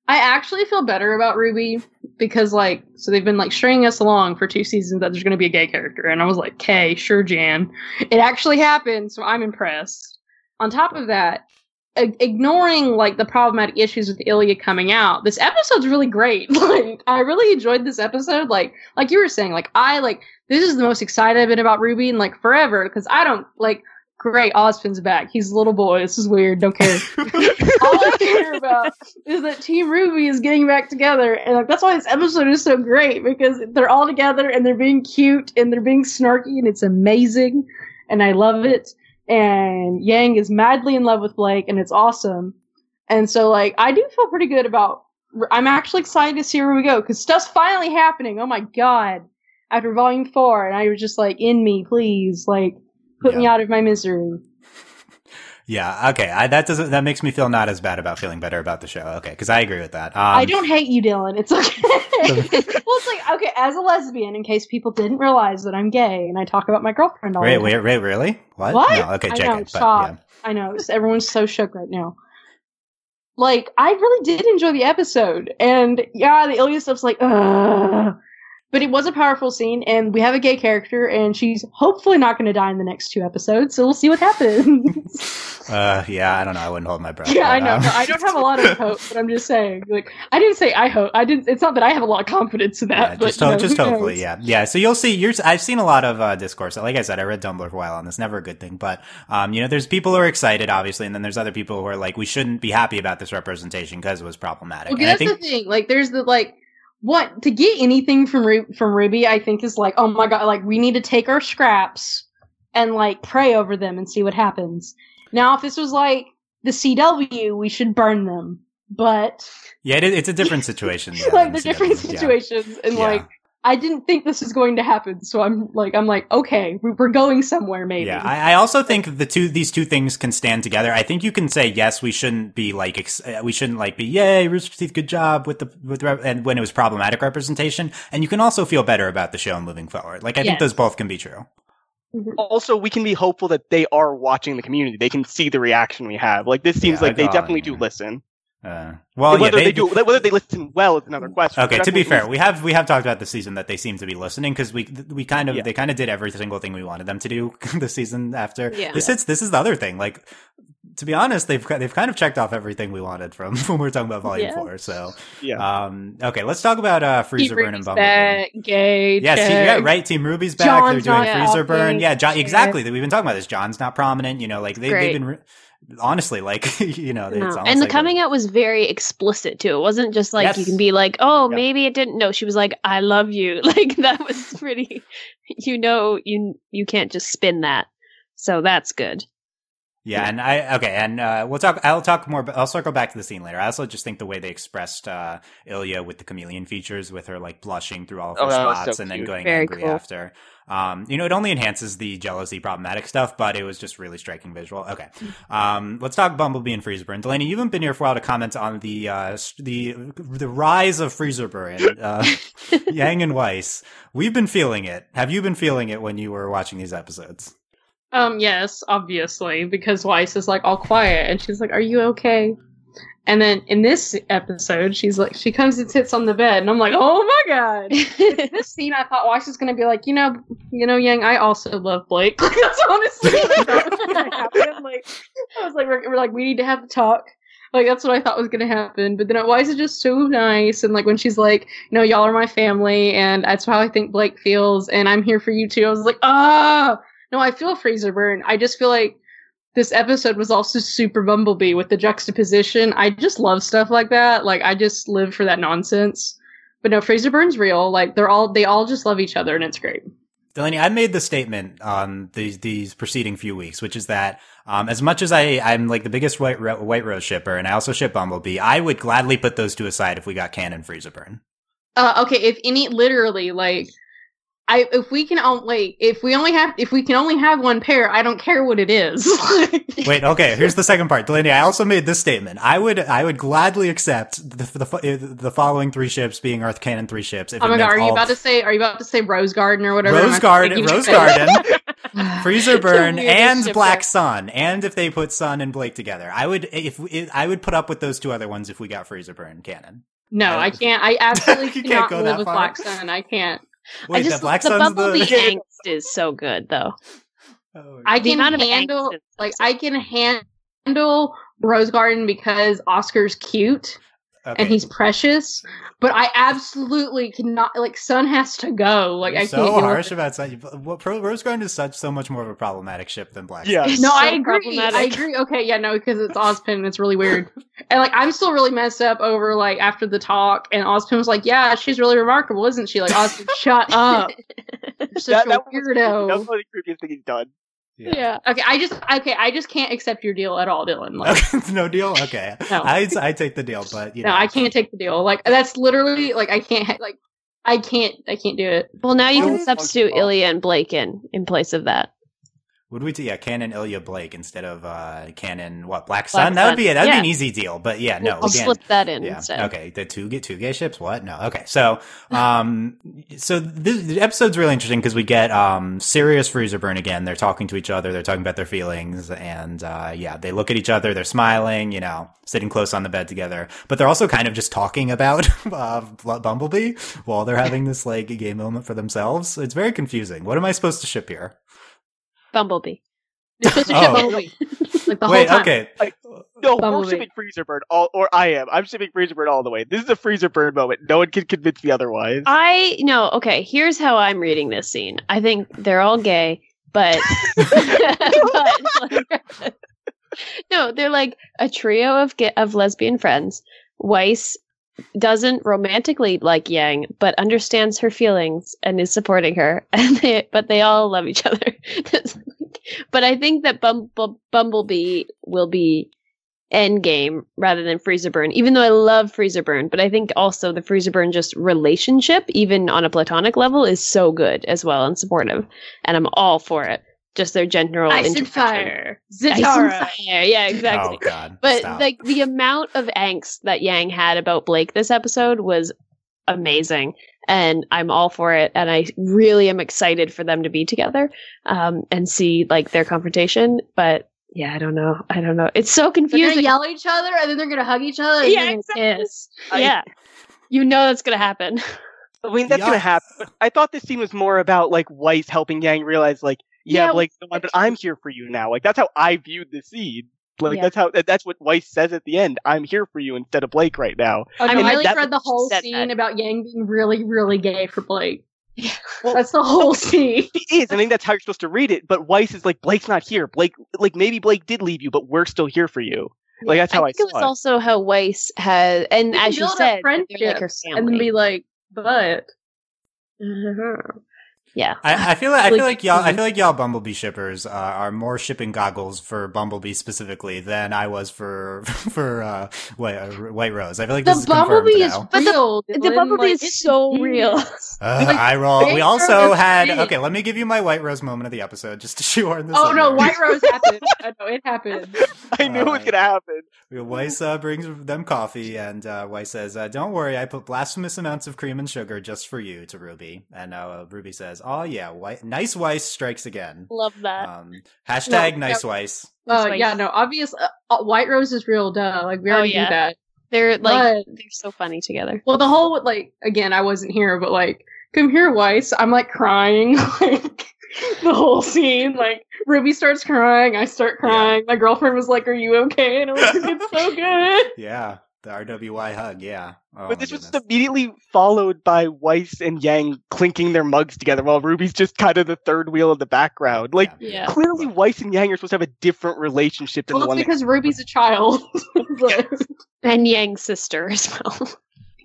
I actually feel better about RWBY because, like, so they've been like stringing us along for two seasons that there's going to be a gay character, and I was like, "Okay, sure, Jan." It actually happened, so I'm impressed. On top of that, ig- ignoring like the problematic issues with Ilia coming out, this episode's really great. Like, I really enjoyed this episode. Like, like you were saying, like I like this is the most excited I've been about RWBY in like forever because I don't like. Great, Ozpin's back. He's a little boy. This is weird. Don't care all I care about is that Team RWBY is getting back together, and like that's why this episode is so great because they're all together and they're being cute and they're being snarky and it's amazing, and I love it. And Yang is madly in love with Blake, and it's awesome. And so, like, I do feel pretty good about. I'm actually excited to see where we go because stuff's finally happening. Oh my god! After Volume Four, and I was just like, "In me, please, like, put me out of my misery." Yeah, okay. I, that doesn't that makes me feel not as bad about feeling better about the show. Okay, because I agree with that. Um, I don't hate you, Dylan. It's okay. well, it's like okay, as a lesbian, in case people didn't realize that I'm gay and I talk about my girlfriend all Wait, the time. wait, wait, really? What? What? No, okay, I check know, it. But, yeah. I know everyone's so shook right now. Like, I really did enjoy the episode, and yeah, the Ilia stuff's like, ugh. But it was a powerful scene, and we have a gay character, and she's hopefully not going to die in the next two episodes. So we'll see what happens. Uh, yeah, I don't know. I wouldn't hold my breath. Yeah, I know. No, I don't have a lot of hope, but I'm just saying. Like, I didn't say I hope. I didn't. It's not that I have a lot of confidence in that. yeah, but just, you ho- know, just hopefully, knows? yeah, yeah. So you'll see. You're, I've seen a lot of uh, discourse. Like I said, I read Tumblr for a while on this. Never a good thing, but um, you know, there's people who are excited, obviously, and then there's other people who are like, we shouldn't be happy about this representation because it was problematic. Okay, and I that's think, the thing. Like, there's the like, what to get anything from Ru- from RWBY, I think is like, oh my god, like we need to take our scraps and like pray over them and see what happens. Now, if this was like the CW, we should burn them. But yeah, it, it's a different situation. like the different CW, yeah. situations, and Yeah. like I didn't think this was going to happen. So I'm like, I'm like, okay, we- we're going somewhere, maybe. Yeah, I, I also think the two these two things can stand together. I think you can say yes, we shouldn't be like ex- uh, we shouldn't like be yay Rooster Teeth, good job with the with rep- and when it was problematic representation, and you can also feel better about the show moving forward. Like I think those both can be true. Mhm. Also, we can be hopeful that they are watching the community. They can see the reaction we have. Like this seems Yeah, like they God, definitely do yeah. listen. Uh, well, yeah, whether they, they, do, whether they listen well is another question. Okay, to be definitely fair, we have we have talked about this season that they seem to be listening because we we kind of Yeah. they kind of did every single thing we wanted them to do the season. After Yeah. this, hits this is the other thing. Like to be honest, they've they've kind of checked off everything we wanted from when we were talking about Volume Yeah. Four. So Yeah. um, okay, let's talk about uh, Team Freezer Burn and Ruby's Bumblebee. gay. Yes, check. yeah, right. Team RWBY's back. Jaune's They're doing Freezer Burn. talking. Yeah, Jaune, exactly. We've been talking about this. Jaune's not prominent. You know, like they, they've been re- honestly like you know. No. And the like a- coming out was very explicit too. It wasn't just like Yes. you can be like, oh, Yeah. maybe it didn't. No, she was like, I love you. Like that was pretty. You know, you you can't just spin that. So that's good. Yeah, and I okay, and uh, we'll talk. I'll talk more. But I'll circle back to the scene later. I also just think the way they expressed uh, Ilia with the chameleon features, with her like blushing through all of her Oh, spots so and then going Very angry cool. after. Um, you know, it only enhances the jealousy, problematic stuff, but it was just really striking visual. Okay, um, let's talk Bumblebee and Freezeburn. Delaney, you haven't been here for a while to comment on the uh, the the rise of Freezeburn, uh, Yang and Weiss. We've been feeling it. Have you been feeling it when you were watching these episodes? Um, yes, obviously, because Weiss is like all quiet and she's like, Are you okay? And then in this episode, she's like, she comes and sits on the bed, and I'm like, Oh my god! this scene, I thought Weiss was gonna be like, you know, you know, Yang, I also love Blake. Like, that's honestly what I was gonna happen. Like, I was like, we're, we're like, we need to have a talk. Like that's what I thought was gonna happen. But then Weiss is it just so nice, and like when she's like, you know, y'all are my family, and that's how I think Blake feels, and I'm here for you too. I was like, ah. No, I feel Freezer burn. I just feel like this episode was also super Bumblebee with the juxtaposition. I just love stuff like that. Like I just live for that nonsense. But no, Freezer Burn's real. Like they're all they all just love each other and it's great. Delaney, I made the statement on these these preceding few weeks, which is that um, as much as I I'm like the biggest white Ro- white rose shipper, and I also ship Bumblebee, I would gladly put those two aside if we got canon Freezer Burn. Uh, okay, if any, literally, like, I if we can only if we only have if we can only have one pair, I don't care what it is. Wait, okay. Here's the second part, Delaney. I also made this statement. I would I would gladly accept the the, the following three ships being Earth canon three ships. If oh my god, are you all- about to say are you about to say Rose Garden or whatever? Rose Garden, Rose Garden, Freezer Burn, and shipper. Black Sun, and if they put Sun and Blake together, I would if we- I would put up with those two other ones if we got Freezer Burn canon. No, I can't. I absolutely You can't cannot go live with far? Black Sun. I can't. Wait, I just the Black the Sun's Bumblebee the. angst is so good though. Oh, I can handle like I can handle Rose Garden because Oscar's cute okay. and he's precious, but I absolutely cannot. Like Sun has to go. Like You're I so can't. deal with harsh about Sun. Uh, what Rose Garden is such so much more of a problematic ship than Black. Yeah. No, so I agree. I agree. Okay, yeah, no, because it's Ozpin and it's really weird. and like, I'm still really messed up over like after the talk, and Ozpin was like, "Yeah, she's really remarkable, isn't she?" Like, Ozpin, shut up. You're such That, a that was. That weirdo. was one of the creepiest thing he's done. Yeah. Okay, I just okay, I just can't accept your deal at all, Dylan. Like, Okay, no deal. Okay, No. I I take the deal, but you no, know, I can't take the deal. Like, that's literally like I can't like I can't I can't do it. Well, now you can substitute. Ilia and Blake in in place of that. Would we? T- yeah, canon Ilia Blake instead of uh canon what Black Black Sun? that would Sun. be it. That'd be an easy deal. But yeah, no. I'll again, slip that in yeah. instead. Okay. The two get two gay ships. What? No. Okay. So, um, so this, the episode's really interesting because we get um serious freezer burn again. They're talking to each other. They're talking about their feelings, and uh, yeah, they look at each other. They're smiling. You know, sitting close on the bed together. But they're also kind of just talking about uh, Bumblebee while they're having this like gay moment for themselves. It's very confusing. What am I supposed to ship here? Bumblebee. You're supposed to Oh. Bumblebee. like the Wait. whole time. Okay. No, we're shipping Freezer Burn all, or I am. I'm shipping Freezer Burn all the way. This is a Freezer Burn moment. No one can convince me otherwise. I no. Okay, here's how I'm reading this scene. I think they're all gay, but, but like, no, they're like a trio of ga- of lesbian friends. Weiss doesn't romantically like Yang, but understands her feelings and is supporting her. And they, but they all love each other. but I think that Bumble, Bumblebee will be Endgame rather than Freezer Burn, even though I love Freezer Burn, but I think also the Freezer Burn just relationship, even on a platonic level, is so good as well and supportive. And I'm all for it. Just their general Ice and interaction. fire. Ice and fire. Yeah, exactly. Oh God. But Stop. like the amount of angst that Yang had about Blake this episode was amazing, and I'm all for it. And I really am excited for them to be together um, and see like their confrontation. But yeah, I don't know. I don't know. It's so They're gonna confusing. yell at each other and then they're gonna hug each other and Yeah, they're exactly. kiss. I- yeah, you know that's gonna happen. I mean, that's gonna happen. But I thought this scene was more about like Weiss helping Yang realize, like, yeah, Yeah, Blake, but I'm here for you now. Like that's how I viewed the scene. Like Yeah. that's how that's what Weiss says at the end. I'm here for you instead of Blake right now. Okay, I'm I really- like read the whole scene that. about Yang being really, really gay for Blake. Well- That's the whole scene. He is. I think that's how you're supposed to read it. But Weiss is like, Blake's not here. Blake, like maybe Blake did leave you, but we're still here for you. Like that's how I, think it saw was also how Weiss had, and You as you said, they're like her family. and be like, but uh-huh. Yeah, I, I feel like I feel like y'all I feel like y'all Bumblebee shippers uh, are more shipping goggles for Bumblebee specifically than I was for for uh, White, uh, White Rose. I feel like this the is confirmed Bumblebee is now. But the- real. the Dylan. Bumblebee Like, is so real. Uh, Like, I roll. We also had great. okay. Let me give you my White Rose moment of the episode just to shoehorn this. Oh no, there. White Rose happened. I know it happened. I knew it was gonna happen. Weiss uh, brings them coffee, and uh, Weiss says, uh, "Don't worry, I put blasphemous amounts of cream and sugar just for you." To Ruby, and uh, Ruby says, "Oh yeah, White, nice Weiss strikes again." Love that. Um, hashtag No, nice no. Weiss. Uh, yeah, no, obvious. Uh, uh, White Rose is real, duh. Like we Oh, already yeah. knew that. They're like But- they're so funny together. Well, the whole like again, I wasn't here, but like, come here, Weiss. I'm like crying, like the whole scene. Like Ruby starts crying, I start crying. My girlfriend was like, "Are you okay?" And I was like, "It's so good." Yeah. The RWI hug, yeah. Oh, but my this was immediately followed by Weiss and Yang clinking their mugs together while Ruby's just kind of the third wheel in the background. Like, Yeah. Yeah. clearly Weiss and Yang are supposed to have a different relationship than Well, the one because Ruby's a child. And Yang's sister as well.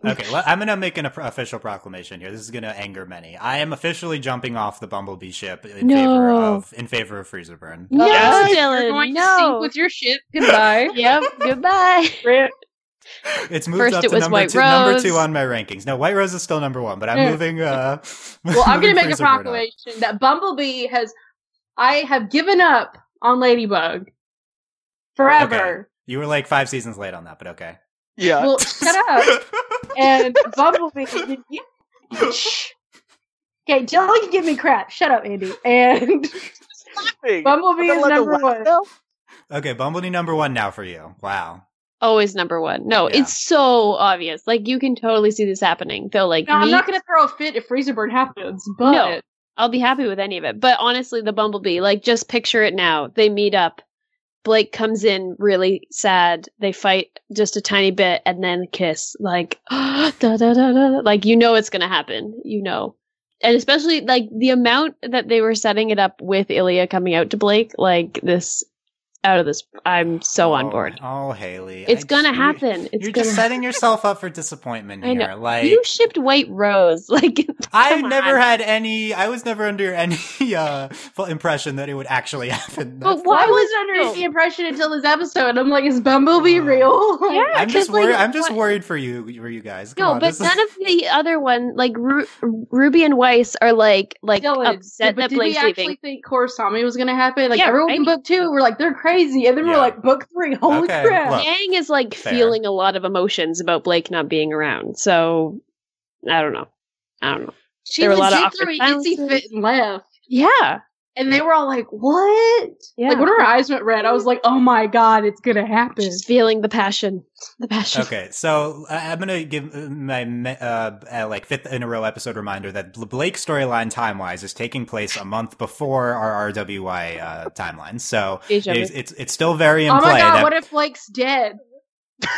Okay, well, I'm gonna make an official proclamation here. This is gonna anger many. I am officially jumping off the Bumblebee ship in favor of in favor of Freezer Burn. No, Yes. You're Dylan. going to No. sync with your ship. Goodbye. yep. Goodbye. Rip. It's moved First up it to was number White two, number two on my rankings. No, White Rose is still number one, but I'm moving. Uh, Well, I'm gonna make a Freezer Burn up. proclamation that Bumblebee has. I have given up on Ladybug forever. You were like five seasons late on that, but okay. Yeah. Well, shut up. And Bumblebee. did you- Shh. Okay, Jelly can give me crap. Shut up, Andy. And Bumblebee is number one. now? okay, Bumblebee number one now for you. Wow. Always number one. No, Yeah. it's so obvious. Like you can totally see this happening. They'll like No, I'm not gonna throw a fit if Freezer Burn happens, but No. I'll be happy with any of it. But honestly, the Bumblebee, like, just picture it now. They meet up. Blake comes in really sad. They fight just a tiny bit and then kiss. Like, da da da da. da. Like, you know it's going to happen. You know. And especially, like, the amount that they were setting it up with Ilia coming out to Blake, like, this, out of this, I'm so on Oh, board. Oh, Haley. It's I- gonna you- happen. It's You're gonna just setting yourself up for disappointment here. I here. know. Like You shipped White Rose. Like, I come never on. had any. I was never under any uh, full impression that it would actually happen. But why was was under no. the impression until this episode. I'm like, is Bumblebee Oh. real? Yeah, I'm just 'cause, like. I'm just what- worried for you, for you guys. Come No, on, but this is- none of the other one, like Ru- Ruby and Weiss, are like like Dylan, upset but that did we Blake's actually leaving. think Korrasami was going to happen? Like Yeah, everyone right. in book two were like, they're crazy, and then Yeah. we're like, book three, holy Okay, crap! look. Yang is like Fair. feeling a lot of emotions about Blake not being around. So I don't know. I don't know. She there were a lot of awkward itsy silences. fit and left, Yeah, and they were all like, "What?" yeah. Like when her eyes went red, I was like, "Oh my god, it's gonna happen." Just feeling the passion, the passion. Okay, so I- I'm gonna give uh, my uh, uh, like fifth in a row episode reminder that Bl- Blake's storyline time wise is taking place a month before our RWI uh, timeline. So it's, it's it's still very in oh play. my god, that- what if Blake's dead?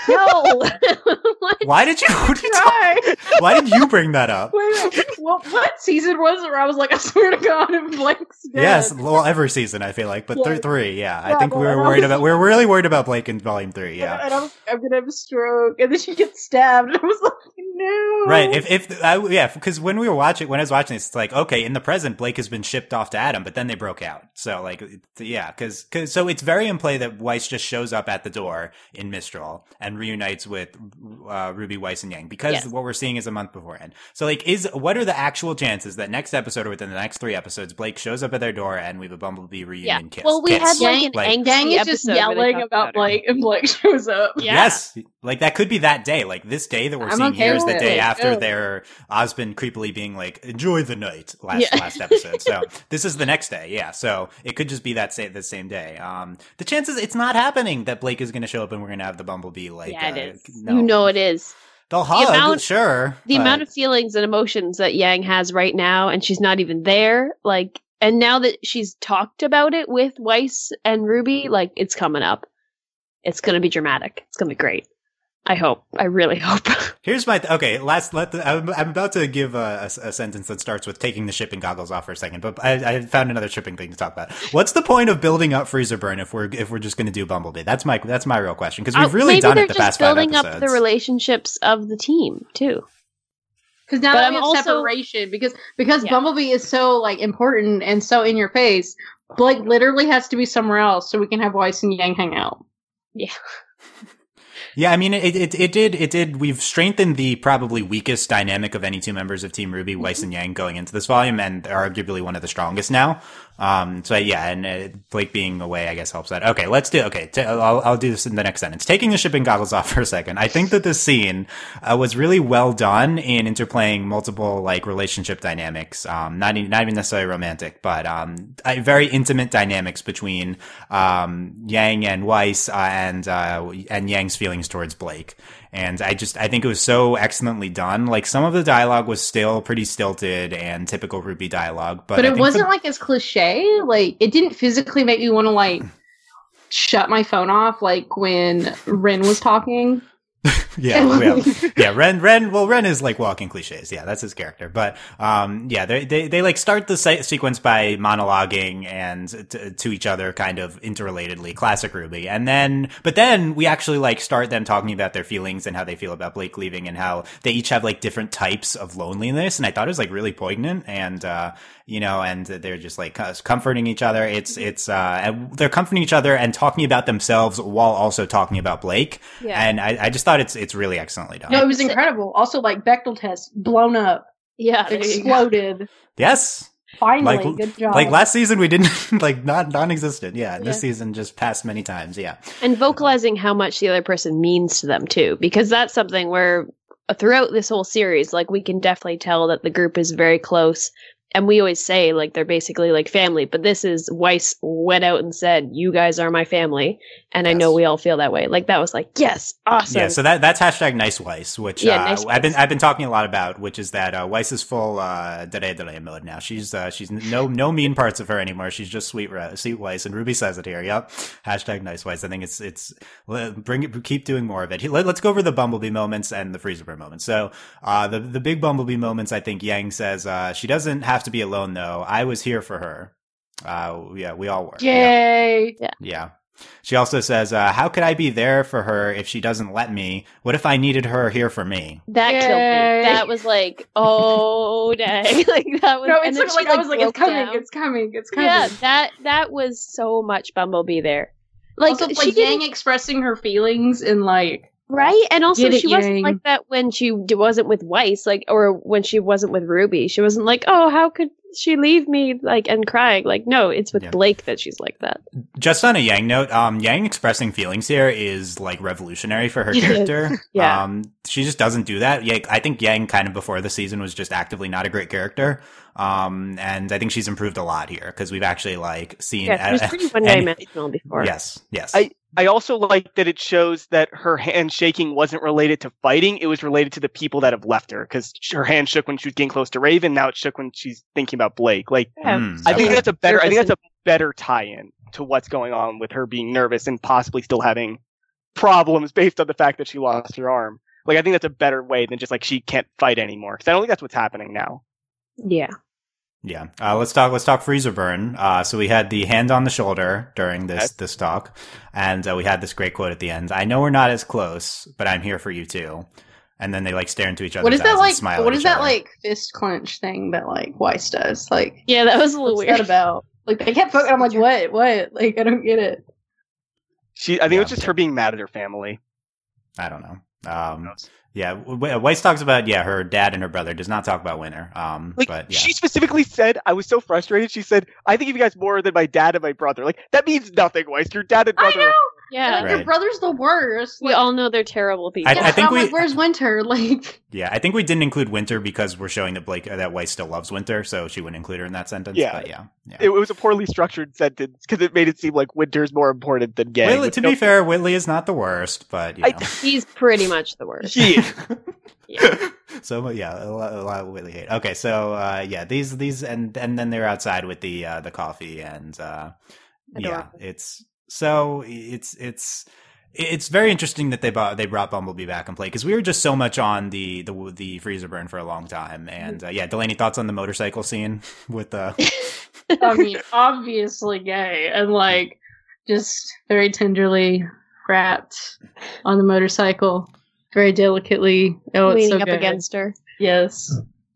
No. Why did you what you talk- why did you bring that up? Wait, wait, what, what season was it where I was like, I swear to God, if Blake's dead? Yes, well, every season I feel like, but Yeah. th- three, yeah. I Yeah, think we were worried was- about. We were really worried about Blake in Volume Three, yeah. And I was, I'm gonna have a stroke, and then she gets stabbed, and I was like, no. Right. If if I, yeah, because when we were watching, when I was watching this, it's like okay, in the present, Blake has been shipped off to Adam, but then they broke out. So like, yeah, because because so it's very in play that Weiss just shows up at the door in Mistral and reunites with uh, Ruby Weiss and Yang because Yes. what we're seeing is a month beforehand. So like, is what are the actual chances that next episode or within the next three episodes, Blake shows up at their door and we have a Bumblebee reunion yeah. kiss? Well, we kiss. had like Gang- an like- angsty Gang is just yelling talked about. Blake, and Blake shows up. Yeah. Yes, like that could be that day. Like this day that we're I'm seeing okay here is the day after Go. their Osmond creepily being like, "Enjoy the night." Last Yeah. last episode. So this is the next day. Yeah. So it could just be that sa- the same day. Um, the chances it's not happening that Blake is going to show up and we're going to have the Bumblebee. Like, yeah, uh, it is. no. You know it is. they'll hug, amount- sure. the but- amount of feelings and emotions that Yang has right now, and she's not even there. Like, and now that she's talked about it with Weiss and Ruby, like, it's coming up. It's gonna be dramatic. It's gonna be great. I hope. I really hope. Here's my th- okay. Last, let the, I'm, I'm about to give a, a, a sentence that starts with taking the shipping goggles off for a second, but I, I found another shipping thing to talk about. What's the point of building up freezer burn if we're if we're just going to do Bumblebee? That's my that's my real question because we've Uh, really maybe done it the just past five building episodes. up the relationships of the team too. Because now But that I'm we have also- separation, because because Yeah. Bumblebee is so like important and so in your face, Blake literally has to be somewhere else so we can have Weiss and Yang hang out. Yeah, I mean, it, it it did it did. We've strengthened the probably weakest dynamic of any two members of Team RWBY, Weiss mm-hmm. and Yang, going into this volume, and are arguably one of the strongest now. Um, so yeah, and uh, Blake being away, I guess helps that. Okay, let's do. Okay, i I'll I'll do this in the next sentence. Taking the shipping goggles off for a second, I think that this scene uh, was really well done in interplaying multiple like relationship dynamics. Um, not even, not even necessarily romantic, but um, very intimate dynamics between um Yang and Weiss uh, and uh, and Yang's feelings towards Blake. And I just, I think it was so excellently done. Like some of the dialogue was still pretty stilted and typical RWBY dialogue, but, But, it wasn't the- like as cliche. Like it didn't physically make me want to like shut my phone off like when Ren was talking. yeah, yeah, yeah. Ren, Ren. Well, Ren is like walking cliches. Yeah, that's his character. But um, yeah, they they they like start the se- sequence by monologuing and t- to each other, kind of interrelatedly, classic RWBY. And then, but then we actually like start them talking about their feelings and how they feel about Blake leaving and how they each have like different types of loneliness. And I thought it was like really poignant and. uh you know, and they're just like comforting each other. It's it's uh, they're comforting each other and talking about themselves while also talking about Blake. Yeah. And I, I just thought it's it's really excellently done. No, it was incredible. Also, like Bechdel test blown up, Yeah, there you go. exploded. yes. Finally, Like- good job. Like last season, we didn't like not non-existent. Yeah, this Yeah. season just passed many times. Yeah, and vocalizing how much the other person means to them too because that's something where uh, throughout this whole series like we can definitely tell that the group is very close and we always say like they're basically like family but this is weiss went out and said you guys are my family and i know we all feel that way like that was like yes awesome yeah. So that that's hashtag nice Weiss, which Yeah, uh, nice I've been I've been talking a lot about, which is that uh, Weiss is full uh, dere dere mode now. She's uh, she's no no mean parts of her anymore. She's just sweet sweet Weiss, and Ruby says it here. Yep. Hashtag nice Weiss. I think it's it's bring it keep doing more of it. Let, us go over the Bumblebee moments and the Freezer moments. So uh, the the big Bumblebee moments, I think Yang says uh, she doesn't have to be alone though. I was here for her. Uh, yeah, we all were. Yeah. Yay! Yeah. She also says, uh, "How could I be there for her if she doesn't let me? What if I needed her here for me?" that killed me that was like oh dang like that was No, and it's then like, she, I was like, it's coming, down. it's coming, it's coming. yeah that that was so much bumblebee there like also, she like didn't Yang expressing her feelings in like Right, and also it, she wasn't Yang. like that when she wasn't with Weiss, like, or when she wasn't with Ruby. She wasn't like, "Oh, how could she leave me?" Like, and crying. Like, no, it's with Yeah. Blake that she's like that. Just on a Yang note, um, Yang expressing feelings here is like revolutionary for her character. Yeah. Um, she just doesn't do that. Yeah, I think Yang kind of before the season was just actively not a great character. Um, and I think she's improved a lot here because we've actually like seen. Yeah, she was pretty one dimensional before. Yes, yes. I- I also like that it shows that her hand shaking wasn't related to fighting; it was related to the people that have left her. Because her hand shook when she was getting close to Raven. Now it shook when she's thinking about Blake. Like Yeah. Mm, I think okay. that's a better. I think that's a better tie-in to what's going on with her being nervous and possibly still having problems based on the fact that she lost her arm. Like I think that's a better way than just like she can't fight anymore. Because I don't think that's what's happening now. Yeah, Yeah. Uh, let's talk. Let's talk freezer burn. Uh, so we had the hand on the shoulder during this Okay. this talk, and uh, we had this great quote at the end. I know we're not as close, but I'm here for you too. And then they like stare into each other's what is eyes that and like? smile What at is each that other. like fist clench thing that like Weiss does? Like, yeah, that was a little what's weird. that about? Like they kept focusing. I'm like, what? What? Like I don't get it. She. I think it was Yeah. just her being mad at her family. I don't know. Um, yeah, W- Weiss talks about yeah her dad and her brother does not talk about Winter. Um, Like but yeah, she specifically said, I was so frustrated. She said, "I think of you guys more than my dad and my brother." Like that means nothing, Weiss. Your dad and I brother. Know. Yeah, Like your brother's the worst. we Like, all know they're terrible people. I- yeah, I think we- like, where's Winter? Like, yeah, I think we didn't include Winter because we're showing that Blake uh, that Weiss still loves Winter, so she wouldn't include her in that sentence. Yeah. but yeah, yeah. It, it was a poorly structured sentence because it made it seem like Winter's more important than Gang. Whitley, to no- be fair, Whitley is not the worst, but you I- He's pretty much the worst. he is. Yeah. so yeah, a lot, a lot of Whitley hate. Okay, so uh, yeah, these these and and then they're outside with the uh, the coffee and uh, yeah, it's so it's it's it's very interesting that they brought they brought Bumblebee back and play because we were just so much on the the the freezer burn for a long time and uh, yeah, Delaney thoughts on the motorcycle scene with the I mean, obviously gay and like just very tenderly wrapped on the motorcycle, very delicately. Oh, it's leaning so up good. against her. Yes.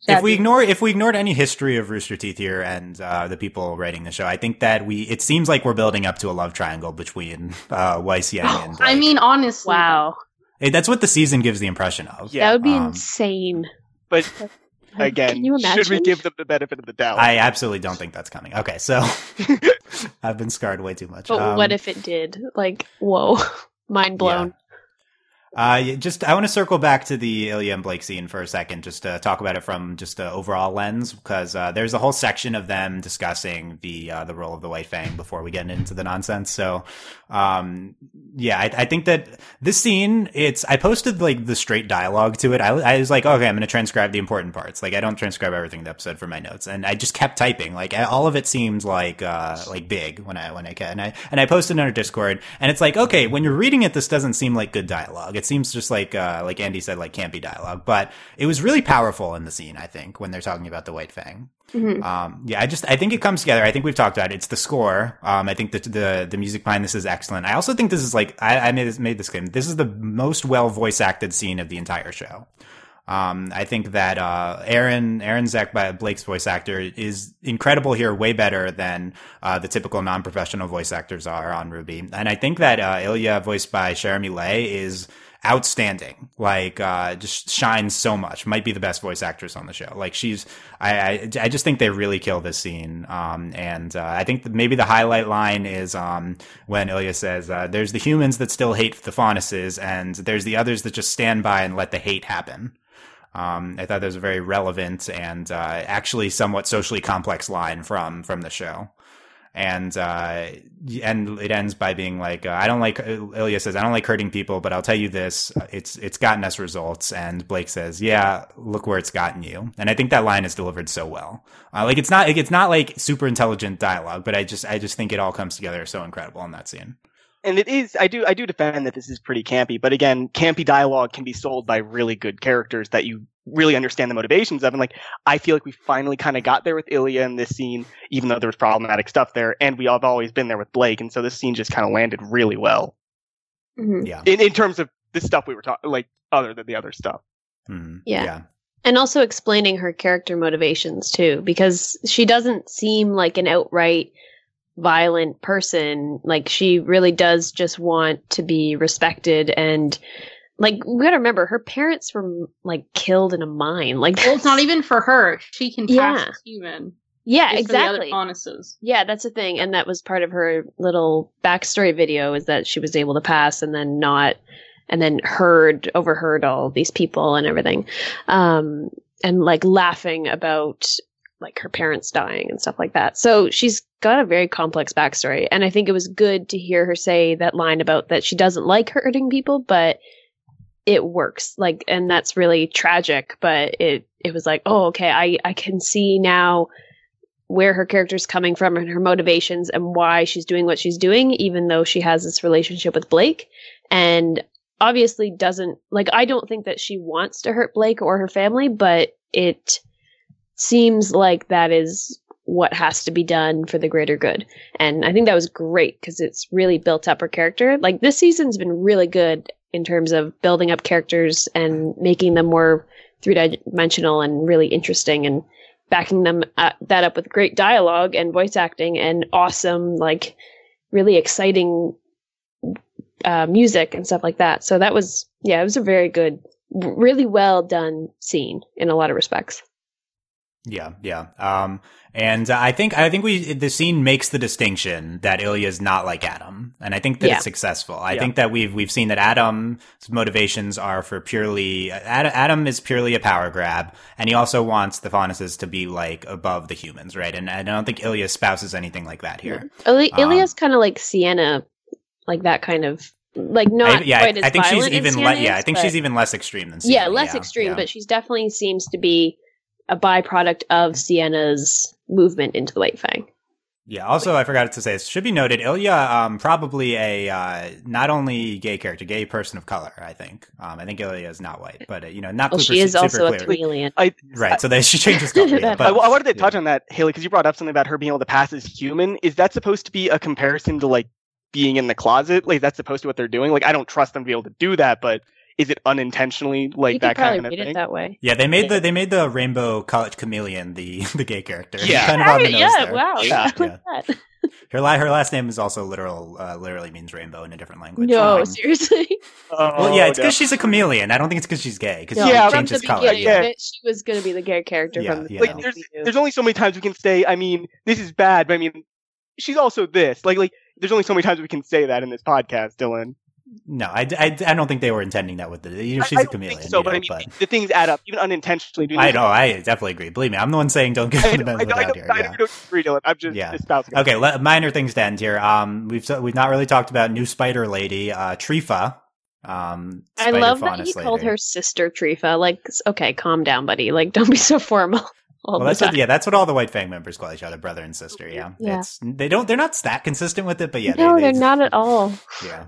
If we Happy. ignore if we ignored any history of Rooster Teeth here and uh, the people writing the show, I think that we it seems like we're building up to a love triangle between uh, Weiss Yang and I mean, honestly, Wow, that's what the season gives the impression of. Yeah, that would be um, insane. but again, Can you imagine? should we give them the benefit of the doubt? I absolutely don't think that's coming. Okay, so I've been scarred way too much. But Um, what if it did? Like, whoa, mind blown. Uh, just I want to circle back to the Ilia and Blake scene for a second, just to talk about it from just an overall lens, because uh, there's a whole section of them discussing the uh, the role of the White Fang before we get into the nonsense. So, um, yeah, I, I think that this scene, it's I posted like the straight dialogue to it. I, I was like, okay, I'm going to transcribe the important parts. Like I don't transcribe everything in the episode for my notes, and I just kept typing. Like all of it seemed like uh like big when I when I can, and I and I posted on our Discord, and it's like, okay, when you're reading it, this doesn't seem like good dialogue It seems just like uh, like Andy said, like campy dialogue, but it was really powerful in the scene. I think when they're talking about the White Fang. Mhm. Um, yeah, I just I think it comes together. I think we've talked about it. It's the score. Um, I think the the the music behind this is excellent. I also think this is like I, I made this made this claim. This is the most well voice acted scene of the entire show. Um, I think that uh, Arryn Arryn Zech by Blake's voice actor is incredible here, way better than uh, the typical non professional voice actors are on RWBY. And I think that uh, Ilia, voiced by Jeremy Lay, is outstanding. Like, uh, just shines so much. Might be the best voice actress on the show. Like, she's, I, I, I just think they really kill this scene. Um, and, uh, I think maybe the highlight line is, um, when Ilia says, uh, there's the humans that still hate the Faunuses, and there's the others that just stand by and let the hate happen. Um, I thought that was a very relevant and, uh, actually somewhat socially complex line from, from the show and uh, and it ends by being like, uh, I don't like. Ilia says, I don't like hurting people, but I'll tell you this: it's it's gotten us results. And Blake says, Yeah, look where it's gotten you. And I think that line is delivered so well. Uh, like it's not it's not like super intelligent dialogue, but I just I just think it all comes together so incredible in that scene. And it is, I do, I do defend that this is pretty campy, but again, campy dialogue can be sold by really good characters that you really understand the motivations of. And like, I feel like we finally kind of got there with Ilia in this scene, even though there was problematic stuff there, and we have always been there with Blake. And so this scene just kind of landed really well Mhm. Yeah. in, in terms of the stuff we were talking, like other than the other stuff. Mhm. Yeah. Yeah. And also explaining her character motivations too, because she doesn't seem like an outright violent person. Like she really does just want to be respected and like we gotta remember her parents were like killed in a mine. Like Well, it's not even for her. She can pass Yeah. as human. Yeah, It's for the other exactly. Yeah, that's the thing, and that was part of her little backstory video is that she was able to pass and then not, and then heard overheard all these people and everything, um, and like laughing about like her parents dying and stuff like that. So she's got a very complex backstory, and I think it was good to hear her say that line about that she doesn't like hurting people, but it works like and that's really tragic but it it was like oh okay i i can see now where her character's coming from and her motivations and why she's doing what she's doing, even though she has this relationship with Blake. And obviously doesn't like I don't think that she wants to hurt Blake or her family, but it seems like that is what has to be done for the greater good. And I think that was great because it's really built up her character. Like this season's been really good in terms of building up characters and making them more three dimensional and really interesting and backing them uh, that up with great dialogue and voice acting and awesome like really exciting uh, music and stuff like that so that was yeah it was a very good really well done scene in a lot of respects Yeah, yeah. Um, and I think I think we the scene makes the distinction that Ilia is not like Adam, and I think that Yeah. it's successful. I Yeah. think that we've we've seen that Adam's motivations are for purely Adam, Adam is purely a power grab, and he also wants the Faunuses to be like above the humans, right? And, I don't think Ilia spouses anything like that here. Ili- Um, Ilia's kind of like Sienna like that kind of like not I, yeah, quite I, as I think she's violent as even le- yeah, I think but- she's even less extreme than Sienna. yeah less extreme yeah. but she's definitely seems to be a byproduct of Sienna's movement into the White Fang Yeah. Also, I forgot to say, it should be noted, Ilia, um, probably a uh, not only gay character, gay person of color. I think. Um, I think Ilia is not white, but uh, you know, not well super, she is super also a clear. chameleon I, right. So that she changes color. yeah, but, I, I wanted to yeah. touch on that, Haley, because you brought up something about her being able to pass as human. Is that supposed to be a comparison to like being in the closet? Like that's supposed to what they're doing? Like I don't trust them to be able to do that, but is it unintentionally like you that kind of read thing? it that way Yeah, they made the they made the rainbow college chameleon the the gay character. Yeah. kind of on the Right, nose yeah there. wow Yeah. I like that. Her la- her last name is also literal, uh, literally means rainbow in a different language. no Um, seriously Oh, well, yeah, it's because she's a chameleon. I don't think it's because she's gay. Because No, she Yeah, from the color. beginning yeah. it, she was going to be the gay character Yeah, from the yeah. like there's there's only so many times we can say i mean this is bad but i mean she's also this like like there's only so many times we can say that in this podcast dylan No, I, I, I don't think they were intending that with the. You know, she's I a don't chameleon. think so you but know, i mean the things add up even unintentionally Do I know, I definitely agree. Believe me, I'm the one saying don't give I, them the know, I, benefit of I, the know, doubt I here. know Yeah. you don't agree, Dylan. I'm just Yeah. espousing. Okay, le- minor things to end here. Um, we've we've not really talked about new Spider Lady, uh, Trifa. Um, I love that Faunus you called her sister Trifa. Like, okay, calm down, buddy. Like, don't be so formal. All Well, that's what, yeah, that's what all the White Fang members call each other, brother and sister. Yeah, Yeah. It's, they don't they're not that consistent with it, but yeah, no, they, they're they, not at all. Yeah.